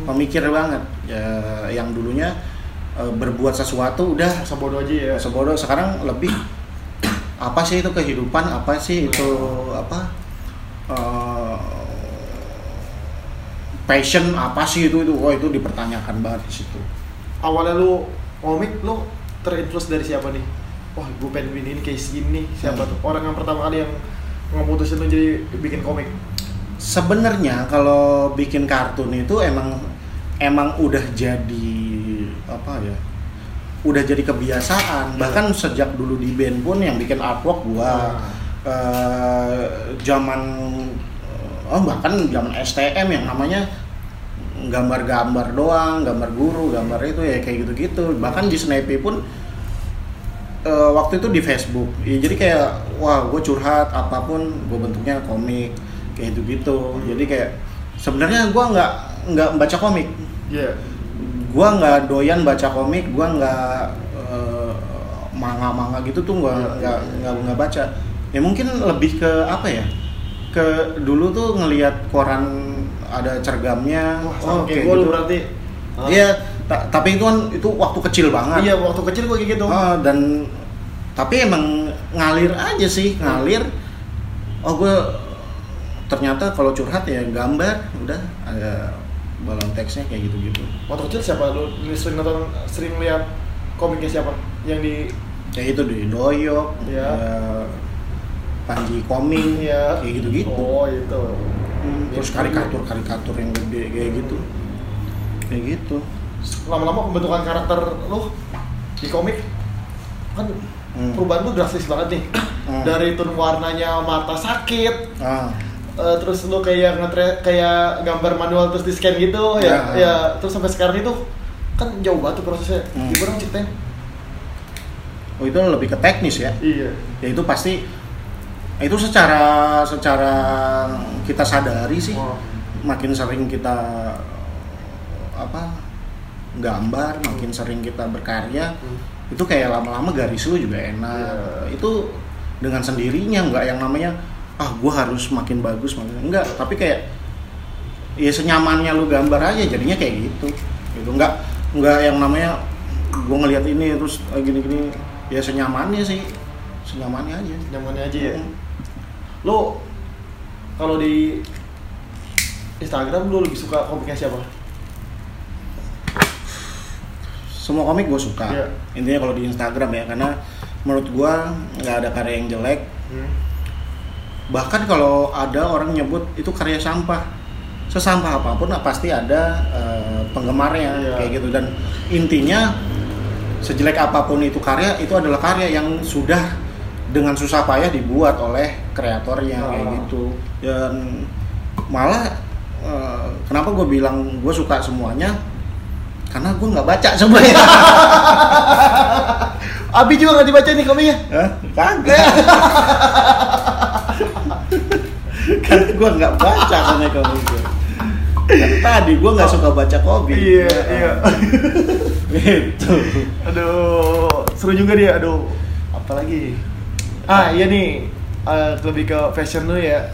pemikir banget. Ya yang dulunya eh, berbuat sesuatu udah Masa bodoh aja ya. sebodoh. Sekarang lebih apa sih itu kehidupan? Apa sih itu apa eh, passion apa sih itu itu oh itu dipertanyakan banget di situ Awalnya lu ngomik lu terinfluence dari siapa nih? Wah, gue pengen bikin ini kayak gini. Siapa Hmm. tuh? Orang yang pertama kali yang ngemutusin lu jadi bikin komik. sebenarnya kalau bikin kartun itu emang emang udah jadi apa ya udah jadi kebiasaan bahkan sejak dulu di band pun yang bikin artwork gua eh, zaman oh bahkan zaman STM yang namanya gambar-gambar doang gambar guru gambar itu ya kayak gitu-gitu. Bahkan di Snappy pun eh, waktu itu di Facebook. Ya, jadi kayak wah gue curhat apa pun gue bentuknya komik kayak gitu gitu jadi kayak sebenarnya gue nggak nggak baca komik. Iya. gue nggak doyan baca komik gue nggak eh, manga-manga gitu tuh gue nggak nggak nggak baca. Ya mungkin lebih ke apa ya ke dulu tuh ngelihat koran ada cergamnya Wah, sama kayak gue gitu. berarti. Hah? Iya, ta- tapi itu kan itu waktu kecil banget. Iya, waktu kecil gue kayak gitu. Ah, dan tapi emang ngalir aja sih, ngalir. Oh gue ternyata kalau curhat ya gambar, udah ada balon teksnya kayak gitu-gitu. Waktu kecil siapa lu sering nonton sering lihat komiknya siapa? Yang di Ya itu di Doyok, Iya. ya, Panji Koming, Iya. kayak gitu-gitu. Oh, itu. Hmm, terus karikatur-karikatur yang gede kayak gitu. Kayak gitu. Lama-lama pembentukan karakter lu di komik kan Hmm. perubahan lu drastis banget nih. Hmm. Dari tone warnanya mata sakit, Ah, eh, terus lu kayak ngetre kayak gambar manual terus di scan gitu ya, Ya. ya terus sampai sekarang itu kan jauh banget tuh prosesnya. Hmm. Gimana ceritain? oh itu lebih ke teknis ya. Iya. ya itu pasti itu secara secara kita sadari sih Oh. makin sering kita apa gambar makin sering kita berkarya Hmm. itu kayak lama-lama garis lu juga enak Iya. itu dengan sendirinya nggak yang namanya ah gua harus makin bagus makin enggak tapi kayak ya senyamannya lu gambar aja jadinya kayak gitu gitu nggak nggak yang namanya gua ngelihat ini terus ah, gini-gini ya senyamannya sih senyamannya aja Nyamannya aja ya. Hmm. Lu kalau di Instagram lu lebih suka komiknya siapa? semua komik gue suka Iya. intinya kalau di Instagram ya karena menurut gue nggak ada karya yang jelek Hmm. bahkan kalau ada orang nyebut itu karya sampah sesampah apa pun nah, pasti ada eh, penggemarnya Iya. kayak gitu dan intinya sejelek apa pun itu karya itu adalah karya yang sudah dengan susah payah dibuat oleh kreatornya kayak Ah. gitu dan malah eh, kenapa gue bilang gue suka semuanya karena gue nggak baca semuanya Abi juga nggak dibaca nih komiknya. Hah? kagak kan gue nggak baca karena komik kan tadi gue nggak suka baca komik Iya, iya. gitu Aduh, seru juga dia. Aduh, apalagi? Ah, iya nih. eh, lebih ke fashion lu ya.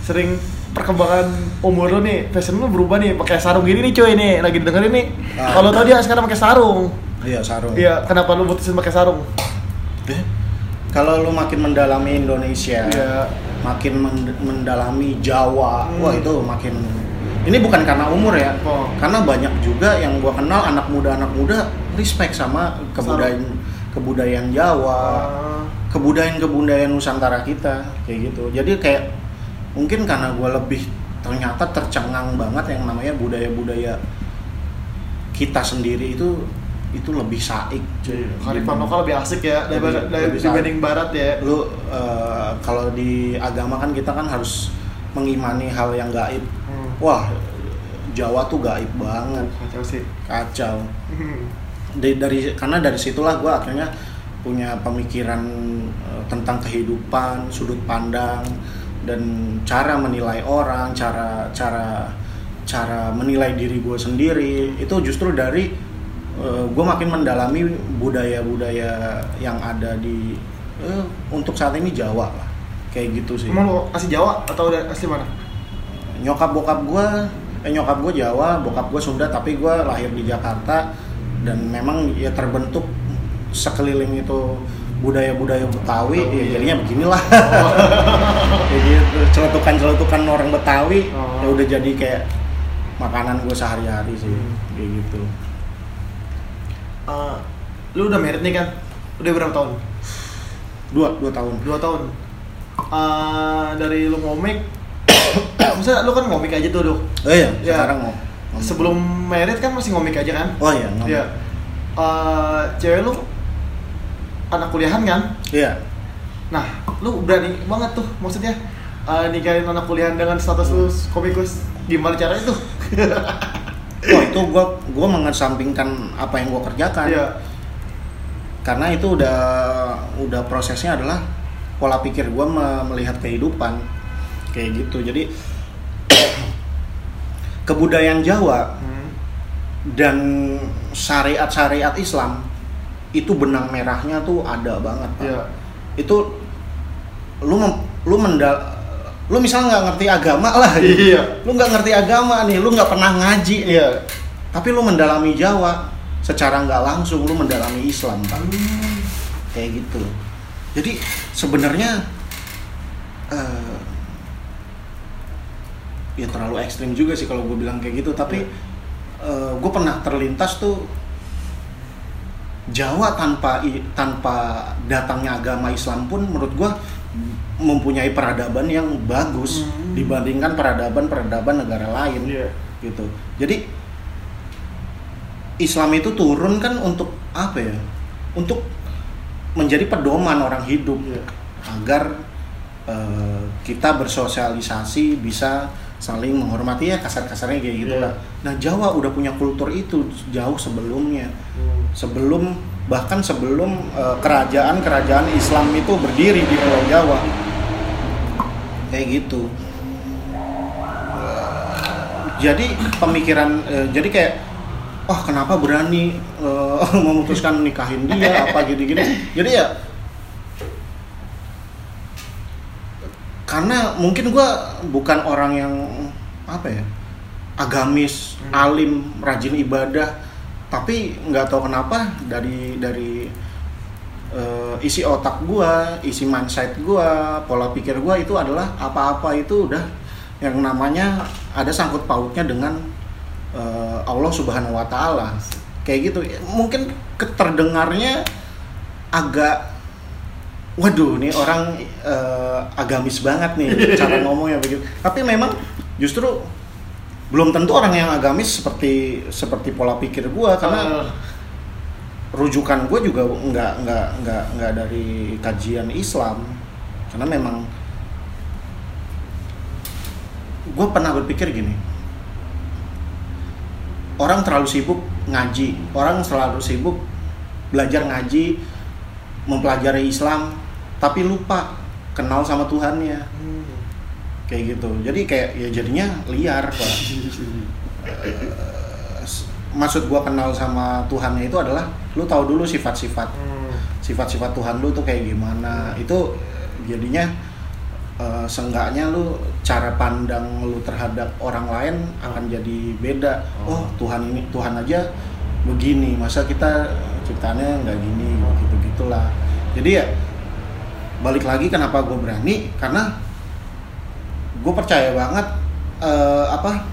Sering perkembangan umur lu nih, fashion lu berubah nih pakai sarung gini nih cuy nih, lagi dengerin nih. Ah. Kalau tau dia sekarang pakai sarung. iya sarung Iya, kenapa lu putusin pakai sarung? Eh, kalau lu makin mendalami Indonesia Iya. makin men- mendalami Jawa Hmm. wah itu makin ini bukan karena umur ya Oh. karena banyak juga yang gua kenal anak muda anak muda respect sama kebudayaan kebudayaan Jawa Ah, kebudayaan kebudayaan Nusantara kita kayak gitu jadi kayak mungkin karena gue lebih ternyata tercengang banget yang namanya budaya budaya kita sendiri itu itu lebih saik cuy. Kearifan lokal lebih asik ya daripada dibanding barat ya. lu eh, kalau di agama kan kita kan harus mengimani hal yang gaib Hmm. wah Jawa tuh gaib banget Kacau sih. kacau Hmm. dari, dari karena dari situlah gue akhirnya punya pemikiran eh, tentang kehidupan sudut pandang dan cara menilai orang cara cara cara menilai diri gue sendiri. Itu justru dari gue makin mendalami budaya-budaya yang ada di eh, untuk saat ini Jawa lah. Kayak gitu sih. Emang lu asli Jawa atau udah asli mana? nyokap bokap gue eh nyokap gue Jawa bokap gue Sunda tapi gue lahir di Jakarta. Dan memang ya terbentuk sekeliling itu budaya-budaya Betawi ya jadinya beginilah kayak gitu celetukan-celetukan orang Betawi Oh. ya udah jadi kayak makanan gue sehari-hari sih kayak gitu Eh, lu udah merit nih kan? Udah berapa tahun? dua dua tahun Dua tahun. Eh, dari lu ngomik, misalnya lu kan ngomik aja tuh, Duh. oh iya Ya. sekarang mau Sebelum merit kan masih ngomik aja kan? oh iya ngomong. Iya. Eh, cewek lu anak kuliahan kan? iya Nah, lu berani banget tuh maksudnya eh, nikahin anak kuliahan dengan status lu komikus. Gimana caranya tuh? Wah itu gue gue mengesampingkan apa yang gue kerjakan Iya. karena itu udah udah prosesnya adalah pola pikir gue melihat kehidupan kayak gitu jadi kebudayaan Jawa Hmm. dan syariat-syariat Islam itu benang merahnya tuh ada banget Pak. Iya. itu lu mem- lu mendal lu misalnya nggak ngerti agama lah Iya. lu nggak ngerti agama nih lu nggak pernah ngaji nih Iya. tapi lu mendalami Jawa secara nggak langsung lu mendalami Islam pak kayak gitu jadi sebenarnya eh, ya terlalu ekstrim juga sih kalau gue bilang kayak gitu tapi gue pernah terlintas tuh Jawa tanpa tanpa datangnya agama Islam pun menurut gue mempunyai peradaban yang bagus Hmm. dibandingkan peradaban-peradaban negara lain Iya. gitu. Jadi Islam itu turun kan untuk apa ya? Untuk menjadi pedoman orang hidup Iya. agar eh, kita bersosialisasi bisa saling menghormati ya kasar-kasarnya kayak gitulah. Nah Jawa udah punya kultur itu jauh sebelumnya, Hmm. Sebelum bahkan sebelum eh, kerajaan-kerajaan Islam itu berdiri di Pulau Jawa, kayak gitu. jadi pemikiran eh, jadi kayak wah kenapa berani eh, memutuskan nikahin dia apa gini-gini jadi ya karena mungkin gua bukan orang yang apa ya agamis Hmm. alim rajin ibadah tapi nggak tahu kenapa dari dari eh, isi otak gua isi mindset gua pola pikir gua itu adalah apa-apa itu udah yang namanya ada sangkut pautnya dengan eh, Allah Subhanahu Wa Taala. Kayak gitu. Mungkin keterdengarnya agak waduh nih orang eh, agamis banget nih cara ngomongnya begitu. Tapi memang justru belum tentu orang yang agamis seperti seperti pola pikir gua karena Eh, rujukan gue juga nggak nggak nggak nggak dari kajian Islam. Karena memang gue pernah berpikir gini. Orang terlalu sibuk ngaji orang selalu sibuk belajar ngaji mempelajari Islam tapi lupa kenal sama Tuhannya. Hmm. Kayak gitu. Jadi kayak ya jadinya liar Pak. maksud gua kenal sama Tuhannya itu adalah lu tahu dulu sifat-sifat. Hmm. sifat-sifat Tuhan lu tuh kayak gimana. Itu jadinya eh, seenggaknya lu cara pandang lu terhadap orang lain akan jadi beda. Oh. oh Tuhan ini Tuhan aja begini masa kita ciptanya nggak gini? Gitu gitulah jadi ya balik lagi kenapa gue berani? Karena gue percaya banget eh, apa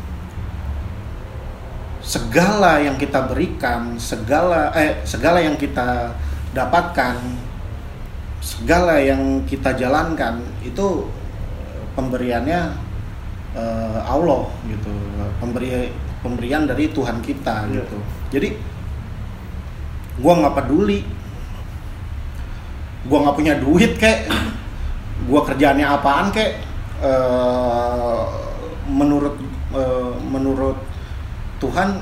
segala yang kita berikan segala eh segala yang kita dapatkan segala yang kita jalankan itu pemberiannya eh, Allah gitu. Pemberi pemberian dari Tuhan kita Iya. gitu. Jadi gue nggak peduli. Gue nggak punya duit kek. Gue kerjaannya apaan kek Eh, menurut eh, menurut Tuhan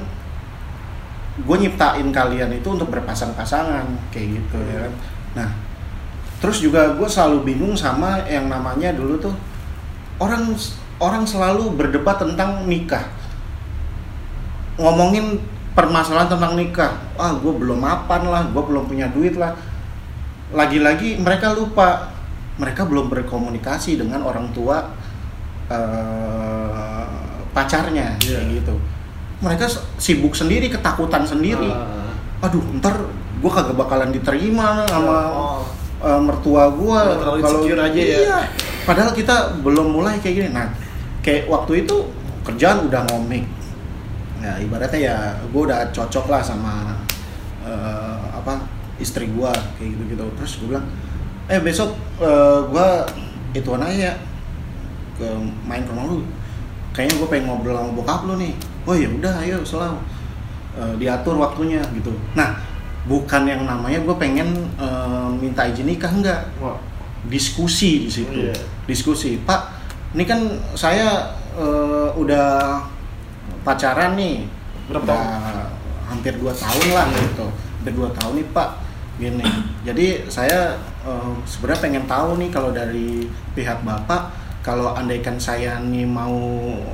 gue nyiptain kalian itu untuk berpasang-pasangan kayak gitu ya kan? Nah terus juga gue selalu bingung sama yang namanya dulu tuh orang orang selalu berdebat tentang nikah. Ngomongin permasalahan tentang nikah. Ah gue belum mapan lah gue belum punya duit lah. Lagi-lagi mereka lupa mereka belum berkomunikasi dengan orang tua eh, pacarnya Iya. kayak gitu mereka sibuk sendiri ketakutan sendiri Ah. aduh ntar gue kagak bakalan diterima sama Oh. eh, mertua gue insecure aja ya. iya. padahal kita belum mulai kayak gini nah kayak waktu itu kerjaan udah ngomik ya ibaratnya ya gue udah cocok lah sama eh, apa istri gue kayak gitu gitu terus gue bilang eh besok eh, gue ituan aja ya, ke main ke rumah lu. Kayaknya gue pengen ngobrol sama bokap lu nih. Oh ya udah ayo selalu Eh, diatur waktunya gitu. Nah bukan yang namanya gue pengen eh, minta izin nikah enggak. Wah. diskusi di situ. Iya. diskusi. Pak ini kan saya eh, udah pacaran nih. Berapa tahun? hampir dua tahun lah gitu. Hampir dua tahun nih pak gini jadi saya eh, sebenarnya pengen tahu nih kalau dari pihak bapak kalau andaikan saya nih mau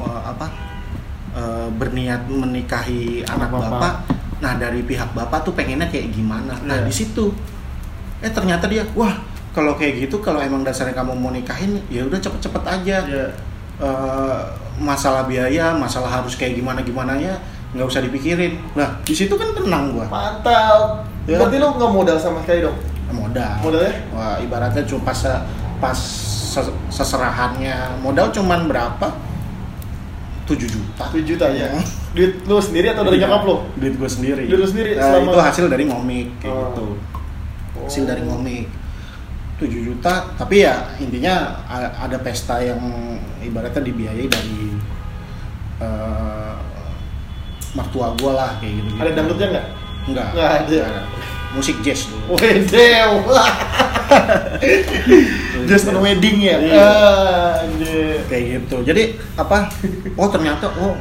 eh, apa eh, berniat menikahi anak Bapak. bapak nah dari pihak bapak tuh pengennya kayak gimana nah Iya. di situ eh ternyata dia wah kalau kayak gitu kalau emang dasarnya kamu mau nikahin ya udah cepet-cepet aja Iya. Eh, masalah biaya masalah harus kayak gimana gimana ya nggak usah dipikirin nah di situ kan tenang gua Mantap. Ya. Berarti lu nggak modal sama sekali dong? modal Modalnya? wah ibaratnya cuma pas pas ses- seserahannya modal cuman berapa 7 juta 7 juta ya. Hmm. Duit lu sendiri atau dari nyokap lu? duit gue sendiri Duit lu sendiri Nah, selama- itu hasil dari ngomik kayak Oh. gitu hasil dari ngomik 7 juta tapi ya intinya ada pesta yang ibaratnya dibiayai dari eh, mertua gue lah kayak gitu, Ada dangdutnya nggak? Enggak Nggak ada. musik jazz dulu Wedew. Just on wedding ya. Iya. Anjir. kayak gitu jadi apa oh ternyata oh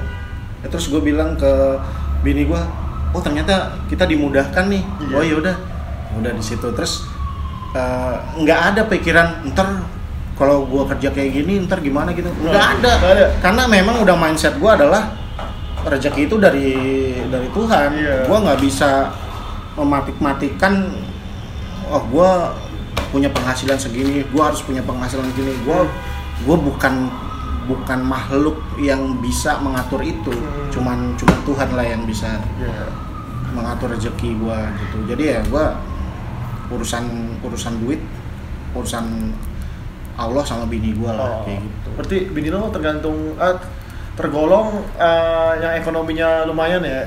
ya terus gue bilang ke bini gue oh ternyata kita dimudahkan nih Iya. oh ya udah udah di situ terus eh, nggak ada pikiran ntar kalau gue kerja kayak gini ntar gimana gitu nggak ada. ada. karena memang udah mindset gue adalah rezeki itu dari dari Tuhan Iya. gue nggak bisa mematik-matikan oh gue punya penghasilan segini gue harus punya penghasilan segini gue gue bukan bukan makhluk yang bisa mengatur itu Hmm. cuman cuman Tuhan lah yang bisa Iya. mengatur rezeki gue gitu jadi ya gue urusan urusan duit urusan Allah sama bini gue lah Oh. kayak gitu Berarti bini lo tergantung ah, tergolong eh, yang ekonominya lumayan ya?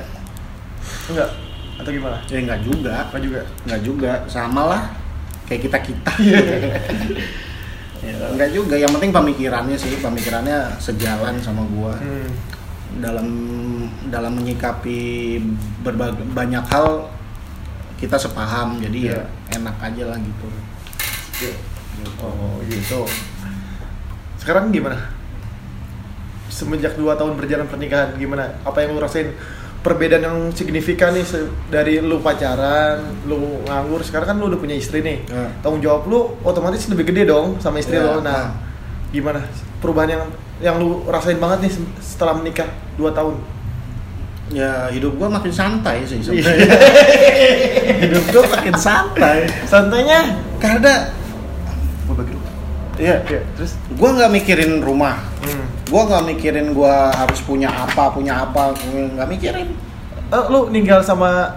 Enggak? Atau gimana? ya nggak juga Enggak juga. nggak juga sama lah kayak kita kita Iya. ya, nggak juga yang penting pemikirannya sih pemikirannya sejalan sama gua Hmm. dalam dalam menyikapi berbagai banyak hal kita sepaham jadi ya enak aja lah gitu Oh gitu. Sekarang gimana? Semenjak dua tahun berjalan pernikahan gimana? Apa yang lu rasain perbedaan yang signifikan nih dari lu pacaran, lu nganggur, sekarang kan lu udah punya istri nih. Ya. Tanggung jawab lu otomatis lebih gede dong sama istri Ya, lo. Nah, gimana perubahan yang yang lu rasain banget nih se- setelah menikah dua tahun? ya hidup gua makin santai sih Iya. sebenarnya hidup gua makin santai Santainya karena Gua bagi lu. iya Iya, terus gua nggak mikirin rumah gua nggak mikirin gua harus punya apa punya apa nggak mikirin Eh, lu tinggal sama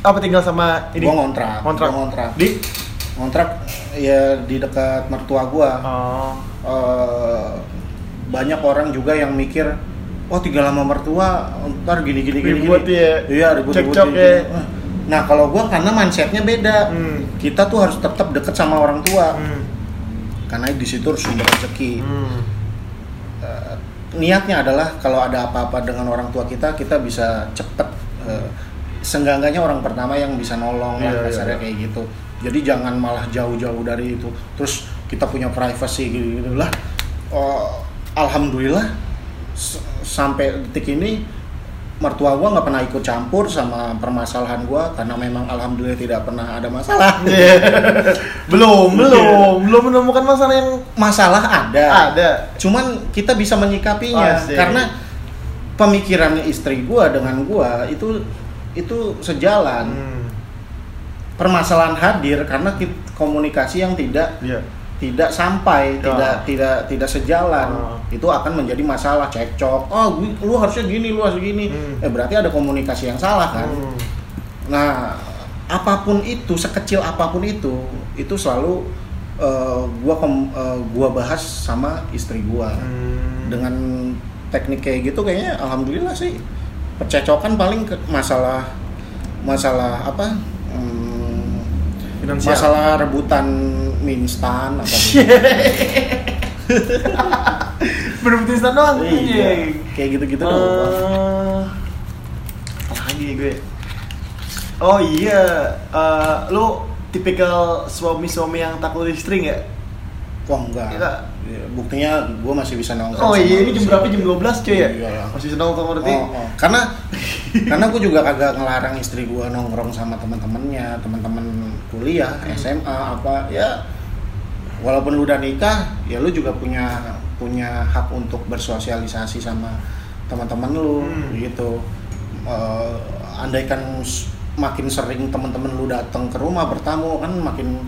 apa tinggal sama ini? gua ngontrak Ngontrak. Gua ngontrak Di ngontrak ya di dekat mertua gua Oh. Eh, banyak orang juga yang mikir oh tinggal sama mertua ntar gini gini gini Ribut gini. ya. iya ribut ribut Cekcok ya. nah kalau gua karena mindsetnya beda Hmm. kita tuh harus tetap deket sama orang tua Hmm. karena di situ harus sumber rezeki Hmm. Niatnya adalah kalau ada apa-apa dengan orang tua kita kita bisa cepet eh, seenggaknya orang pertama yang bisa nolong Iya, lah iya, kasarnya iya. kayak gitu. Jadi jangan malah jauh-jauh dari itu. Terus kita punya privacy gitu, lah. Oh, alhamdulillah sampai detik ini mertua gua nggak pernah ikut campur sama permasalahan gua karena memang alhamdulillah tidak pernah ada masalah Iya. belum, belum, belum menemukan masalah yang masalah ada ada. cuman kita bisa menyikapinya Asik. karena pemikirannya istri gua dengan gua itu itu sejalan Hmm. permasalahan hadir karena komunikasi yang tidak Iya. Tidak sampai Ya. tidak tidak tidak sejalan Ah. itu akan menjadi masalah cekcok oh lu harusnya gini lu harus gini Hmm. eh berarti ada komunikasi yang salah kan Hmm. nah apa pun itu sekecil apa pun itu itu selalu eh, gua kom- eh, gua bahas sama istri gua Hmm. dengan teknik kayak gitu kayaknya alhamdulillah sih percecokan paling ke masalah masalah apa hmm, Finansial. masalah rebutan mie instan apa gitu. Bener-bener instan doang. iya kayak gitu-gitu doang Eh, apa lagi gue? Oh iya, eh, lu tipikal suami-suami yang takut istri nggak? wah enggak Enggak. Ya, buktinya gue masih bisa nongkrong Oh iya, ini jam berapa? Jam 12 cuy ya? Iya. Masih senang kok berarti? Oh, oh. Karena karena gue juga kagak ngelarang istri gue nongkrong sama teman-temannya, teman-teman kuliah, Hmm. SMA apa ya. Walaupun lu udah nikah, ya lu juga punya punya hak untuk bersosialisasi sama teman-teman lu Hmm. gitu. Eh, andaikan makin sering teman-teman lu datang ke rumah bertamu kan makin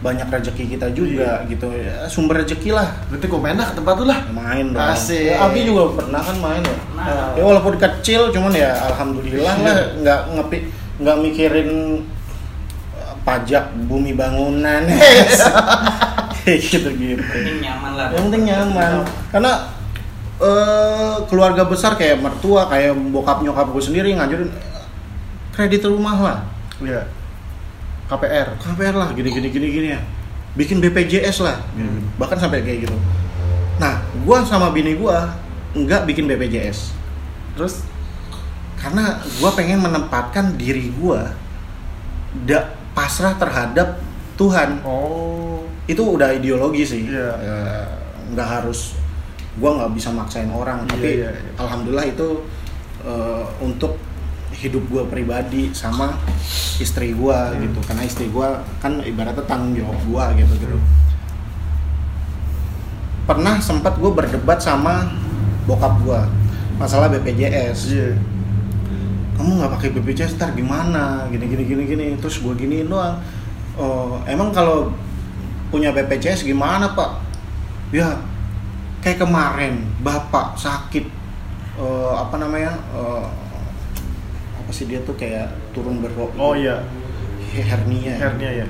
banyak rezeki kita juga Iya. gitu ya sumber rezeki lah Berarti gue main lah ke tempat lu lah. main dong Asik. Ya, Abi juga pernah kan main ya Nah, ya walaupun kecil cuman ya alhamdulillah lah nggak ngepi nggak mikirin uh, pajak bumi bangunan. Gitu gitu penting nyaman lah. yang penting nyaman. Karena eh, keluarga besar kayak mertua kayak bokap nyokap gue sendiri ngajurin kredit rumah lah. Iya. KPR. KPR lah gini gini gini gini ya. Bikin BPJS lah. Hmm. bahkan sampai kayak gitu. Nah gua sama bini gua nggak bikin BPJS Terus? Karena gua pengen menempatkan diri gua da, pasrah terhadap Tuhan oh itu udah ideologi sih Iya. Ya, nggak harus gua nggak bisa maksain orang Iya, tapi iya, iya. alhamdulillah itu eh, untuk hidup gua pribadi sama istri gua Hmm. gitu karena istri gua kan ibaratnya tanggung jawab gua gitu gitu Hmm. pernah sempat gue berdebat sama bokap gua masalah BPJS iya. Kamu nggak pakai BPJS ntar gimana gini gini gini gini terus gue giniin doang oh emang kalau punya BPJS gimana pak ya kayak kemarin bapak sakit eh, apa namanya eh, apa sih dia tuh kayak turun berok Oh iya. hernia. Hernia ya.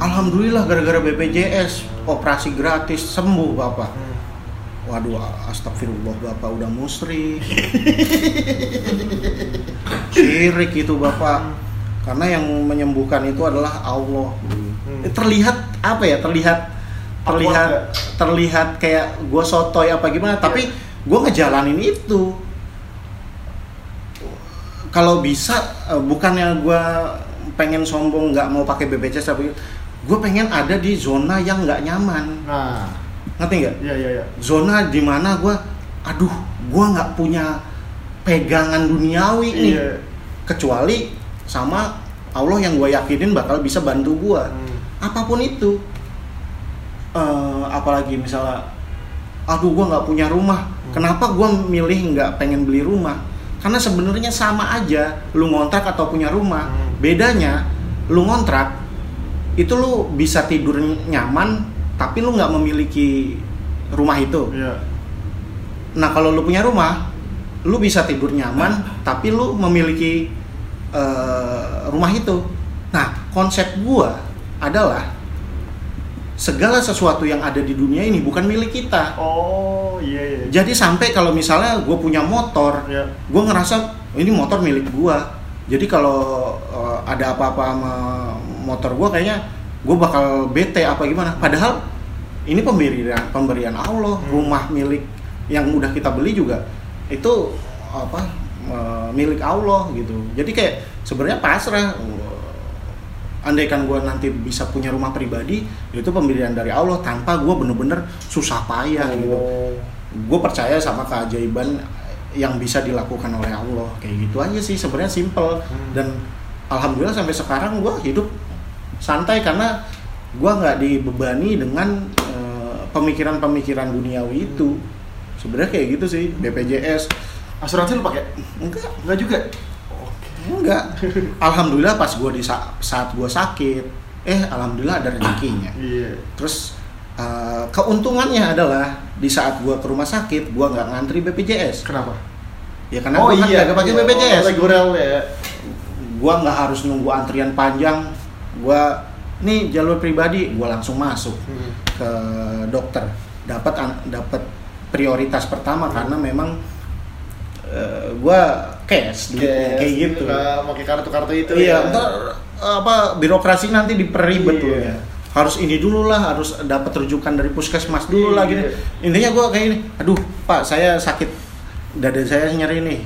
alhamdulillah gara-gara BPJS operasi gratis sembuh bapak Hmm. Waduh, astagfirullah bapak udah musrik. Syirik itu bapak. Karena yang menyembuhkan itu adalah Allah. Hmm. Eh, Terlihat apa ya? Terlihat terlihat terlihat kayak gua sotoy apa gimana, tapi gua ngejalanin itu. Kalau bisa eh, bukannya gua pengen sombong nggak mau pakai BPJS tapi gue pengen ada di zona yang nggak nyaman Nah, ngerti nggak iya iya iya. zona di mana gue aduh gue nggak punya pegangan duniawi nih Iya. kecuali sama Allah yang gue yakinin bakal bisa bantu gue Hmm. apa pun itu Eh, apalagi misalnya aduh gue nggak punya rumah kenapa gue milih nggak pengen beli rumah karena sebenarnya sama aja lu ngontrak atau punya rumah Hmm. bedanya lu ngontrak itu lu bisa tidur nyaman tapi lu nggak memiliki rumah itu Iya. Nah kalau lu punya rumah, lu bisa tidur nyaman, tapi lu memiliki eh, rumah itu. Nah konsep gua adalah segala sesuatu yang ada di dunia ini bukan milik kita. Oh iya iya. Jadi sampai kalau misalnya gue punya motor, Iya. gue ngerasa "Oh, ini motor milik gua. Jadi kalau eh, ada apa-apa sama motor gua kayaknya gue bakal bete apa gimana. Padahal ini pemberian pemberian Allah, Hmm. rumah milik yang udah kita beli juga itu apa milik Allah gitu jadi kayak sebenarnya pasrah andaikan gue nanti bisa punya rumah pribadi itu pemberian dari Allah tanpa gue bener-bener susah payah gitu Oh. gue percaya sama keajaiban yang bisa dilakukan oleh Allah kayak gitu aja sih sebenarnya simple Hmm. dan alhamdulillah sampai sekarang gue hidup santai karena gue nggak dibebani dengan eh, pemikiran-pemikiran duniawi itu sebenarnya kayak gitu sih BPJS Asuransi lu pakai? enggak Enggak juga. enggak alhamdulillah pas gue di sa- saat gue sakit eh alhamdulillah ada rezekinya Iya. terus eh, keuntungannya adalah di saat gua ke rumah sakit gua nggak ngantri BPJS Kenapa? ya karena gua kan nggak pakai BPJS Oh, ya. gua nggak harus nunggu antrian panjang gua nih jalur pribadi gua langsung masuk Hmm. ke dokter. Dapat dapat prioritas pertama karena memang eh, gua cash duitnya, kayak gitu Nggak pakai kartu-kartu itu iya ya. ntar apa birokrasi nanti diperibet Iya. ya. Harus ini dulu lah harus dapat rujukan dari puskesmas dulu lah gitu. Iya. intinya gua kayak ini aduh pak saya sakit. Dada saya nyeri nih.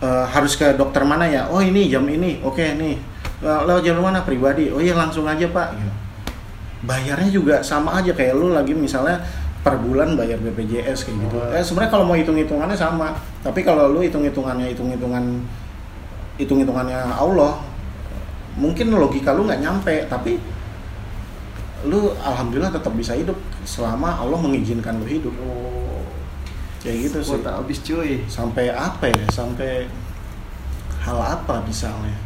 Eh, harus ke dokter mana ya? Oh ini jam ini. Oke nih. Eh, lewat jalur mana pribadi oh iya langsung aja pak gitu. bayarnya juga sama aja kayak lu lagi misalnya per bulan bayar BPJS kayak gitu. Oh. Eh, sebenarnya kalau mau hitung hitungannya sama, tapi kalau lu hitung hitungannya hitung hitungan hitung hitungannya Allah, mungkin logika lu nggak nyampe, tapi lu alhamdulillah tetap bisa hidup selama Allah mengizinkan lu hidup. Oh. Kayak gitu sih. Kuota habis cuy. Sampai apa ya? Sampai hal apa misalnya?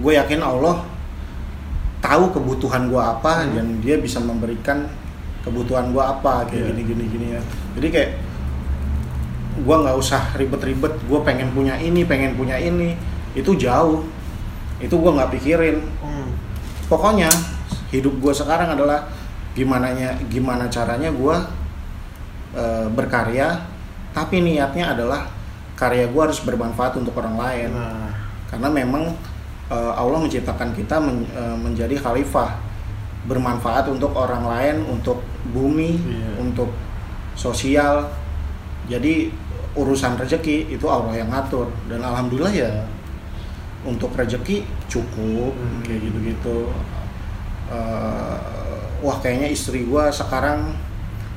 Gue yakin Allah tahu kebutuhan gue apa Hmm. dan dia bisa memberikan kebutuhan gue apa kayak Iya. gini gini gini ya. Jadi kayak gue nggak usah ribet-ribet. Gue pengen punya ini, pengen punya ini. Itu jauh. Itu gue nggak pikirin. Hmm. Pokoknya hidup gue sekarang adalah gimana gimana caranya gue eh, berkarya, tapi niatnya adalah karya gue harus bermanfaat untuk orang lain. Nah, karena memang eh, Allah menciptakan kita men- eh, menjadi khalifah. Bermanfaat untuk orang lain untuk bumi Iya. untuk sosial. Jadi urusan rezeki itu Allah yang ngatur. Dan alhamdulillah ya untuk rezeki cukup Hmm. kayak gitu-gitu. Eh, wah kayaknya istri gua sekarang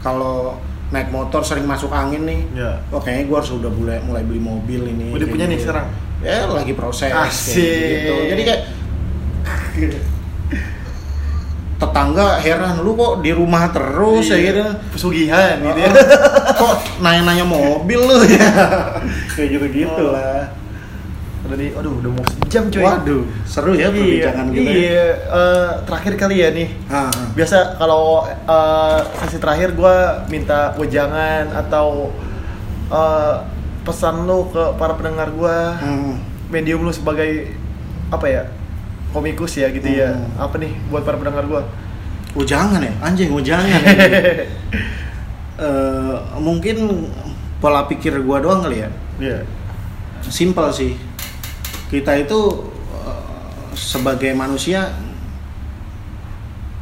kalau naik motor sering masuk angin nih ya. Oh kayaknya gue harus udah mulai mulai beli mobil ini. Udah punya nih gitu. sekarang? Ya lagi proses. kayak Asik. gitu. Jadi kayak tetangga heran lu kok di rumah terus ya Iya. gitu. Pesugihan gitu ya. kok nanya-nanya mobil lu ya. kayak gitu-gitu Oh. lah. Udah di, aduh udah mau sejam cuy. Waduh, seru ya perbincangan iya, kita. ya. Iya, eh, terakhir kali ya nih. Ah, ah. Biasa kalau eh, sesi terakhir gua minta wejangan atau eh, pesan lu ke para pendengar Hmm. medium lu sebagai apa ya? komikus ya gitu ya. Hmm. Apa nih buat para pendengar gua? Ujangan ya, anjing ujangan. ya. Eh, mungkin pola pikir gua doang kali ya. Iya. Simpel sih. Kita itu eh, sebagai manusia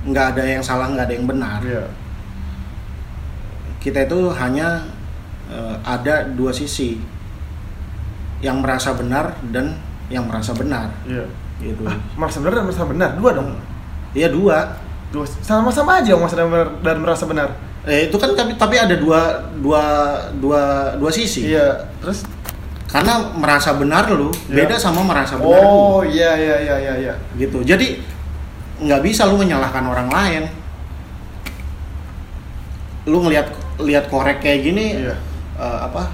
nggak ada yang salah, nggak ada yang benar. Iya. Kita itu hanya eh, ada dua sisi, yang merasa benar dan yang merasa benar. Iya. Gitu. Ah, merasa benar dan merasa benar. Dua dong. Iya dua. Dua sama-sama aja merasa benar dan merasa benar. Eh, itu kan tapi tapi ada dua dua dua dua sisi. Iya. Terus Karena merasa benar lu Iya. beda sama merasa benar. Oh, iya iya iya iya iya. gitu jadi nggak bisa lu menyalahkan orang lain lu ngelihat lihat korek kayak gini Iya. eh, apa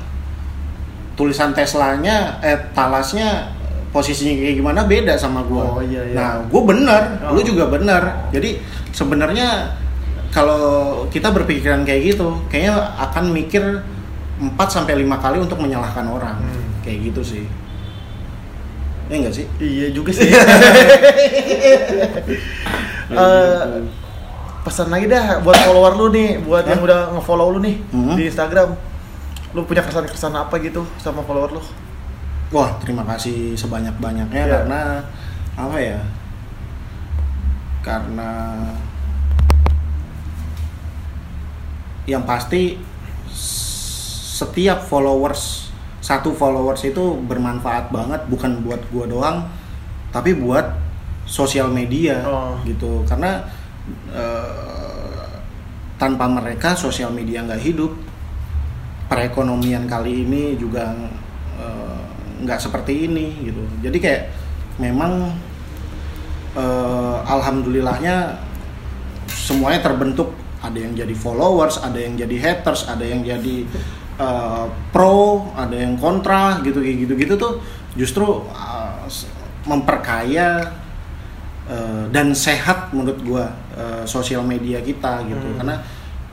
tulisan Teslanya eh talasnya posisinya kayak gimana beda sama gua Oh, iya, iya. nah gua bener Oh. lu juga bener jadi sebenarnya kalau kita berpikiran kayak gitu kayaknya akan mikir 4 sampai lima kali untuk menyalahkan orang Hmm. Kayak gitu sih ya enggak sih Iya juga sih. Eh, pesan lagi dah buat follower lu nih, buat yang Hah? udah nge-follow lu nih Hmm. di Instagram. Lu punya kesan-kesan apa gitu sama follower lu? Wah, terima kasih sebanyak-banyaknya Iya. karena apa ya? Karena yang pasti setiap followers satu followers itu bermanfaat banget bukan buat gua doang tapi buat sosial media Oh. gitu. Karena eh, tanpa mereka sosial media nggak hidup. Perekonomian kali ini juga eh, nggak seperti ini gitu. Jadi kayak memang eh, alhamdulillahnya semuanya terbentuk. Ada yang jadi followers ada yang jadi haters ada yang jadi eh, pro ada yang kontra gitu kayak gitu gitu tuh justru s- memperkaya eh, dan sehat menurut gua eh, sosial media kita gitu Hmm. karena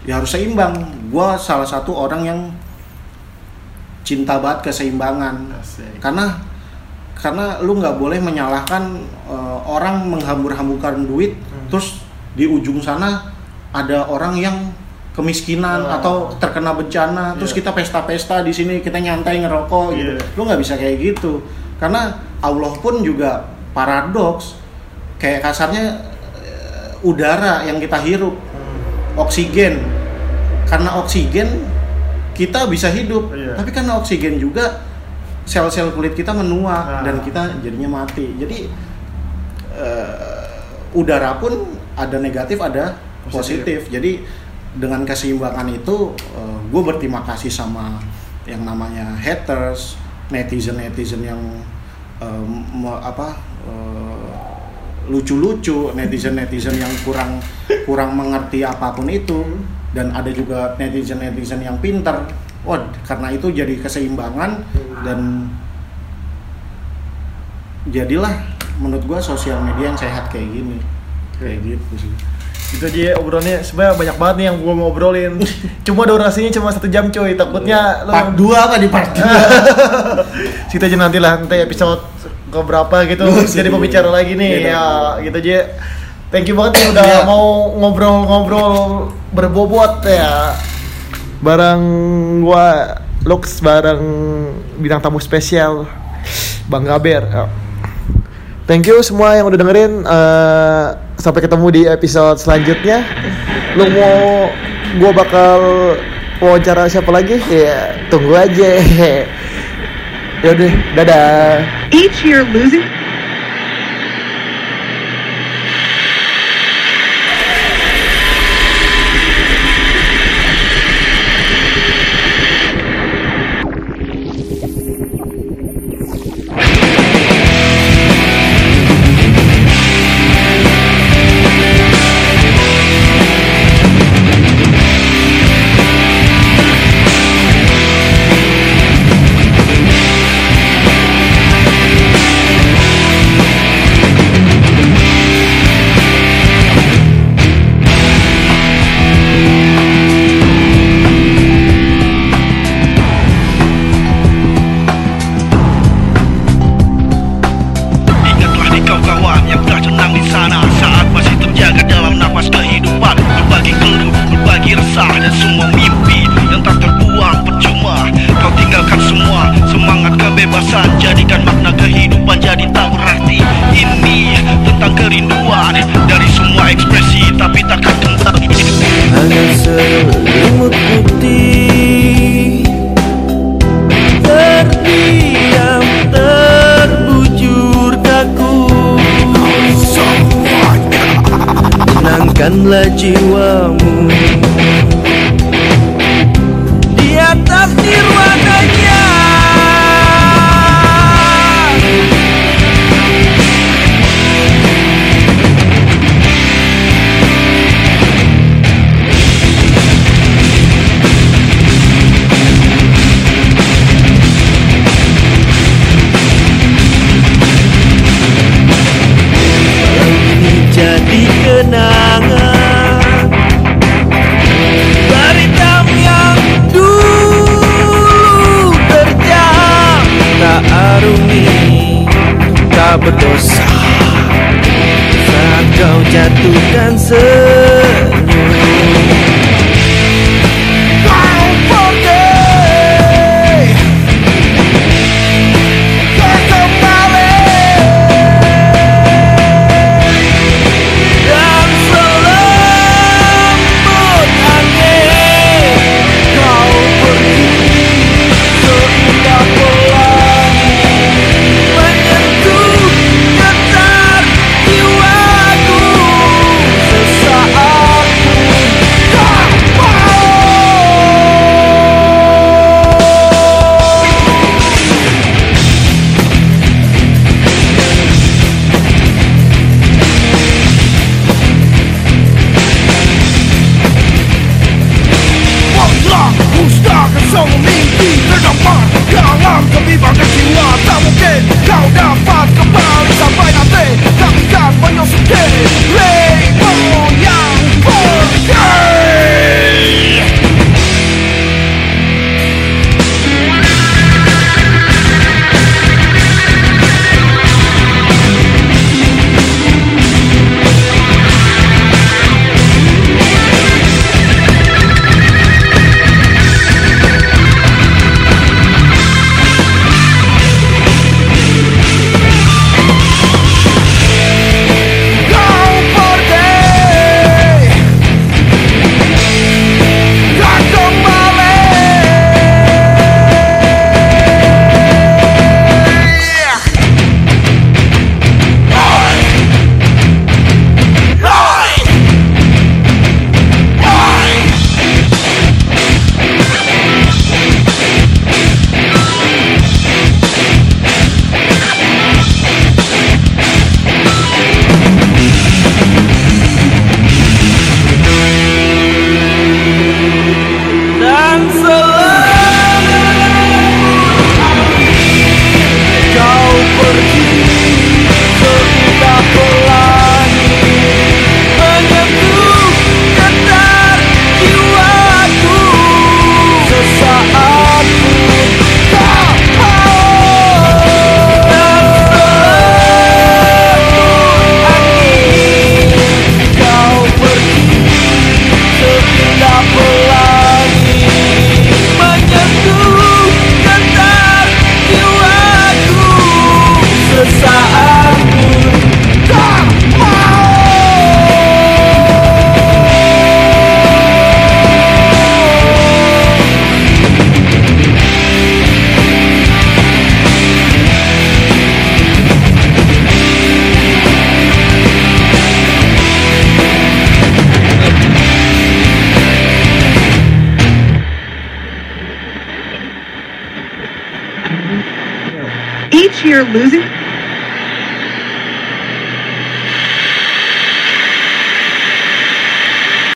ya harus seimbang gua salah satu orang yang cinta banget keseimbangan Asik. karena karena lu nggak boleh menyalahkan eh, orang menghambur-hamburkan duit Hmm. terus di ujung sana ada orang yang kemiskinan Oh. atau terkena bencana terus Iya. kita pesta-pesta di sini kita nyantai ngerokok gitu Iya. lu nggak bisa kayak gitu karena Allah pun juga paradoks kayak kasarnya eh, udara yang kita hirup Hmm. oksigen karena oksigen kita bisa hidup Iya. tapi karena oksigen juga sel-sel kulit kita menua Nah. dan kita jadinya mati jadi eh, udara pun ada negatif ada Positif. positif, jadi dengan keseimbangan itu gue berterima kasih sama yang namanya haters netizen netizen yang eh, me- apa eh, lucu-lucu netizen netizen yang kurang kurang mengerti apa pun itu dan ada juga netizen netizen yang pintar wah karena itu jadi keseimbangan dan jadilah menurut gua sosial media yang sehat kayak gini. Kayak gitu sih Itu aja ya obrolannya sebenarnya banyak banget nih yang gua mau obrolin. Cuma durasinya cuma satu jam cuy. Takutnya lo part 2 apa di part 2 Situ aja nanti lah nanti episode ke berapa gitu jadi pembicara lagi nih Iya, ya gitu aja. Thank you banget nih udah Iya. mau ngobrol-ngobrol berbobot ya. Bareng gua Lux bareng bintang tamu spesial Bang Gaber. Ya. Thank you semua yang udah dengerin. Eh, sampai ketemu di episode selanjutnya. Lu mau gua bakal wawancara siapa lagi? Ya, tunggu aja. Yaudah, dadah. Each year losing selimut putih terdiam terbujur kaku. Tenangkanlah jiwamu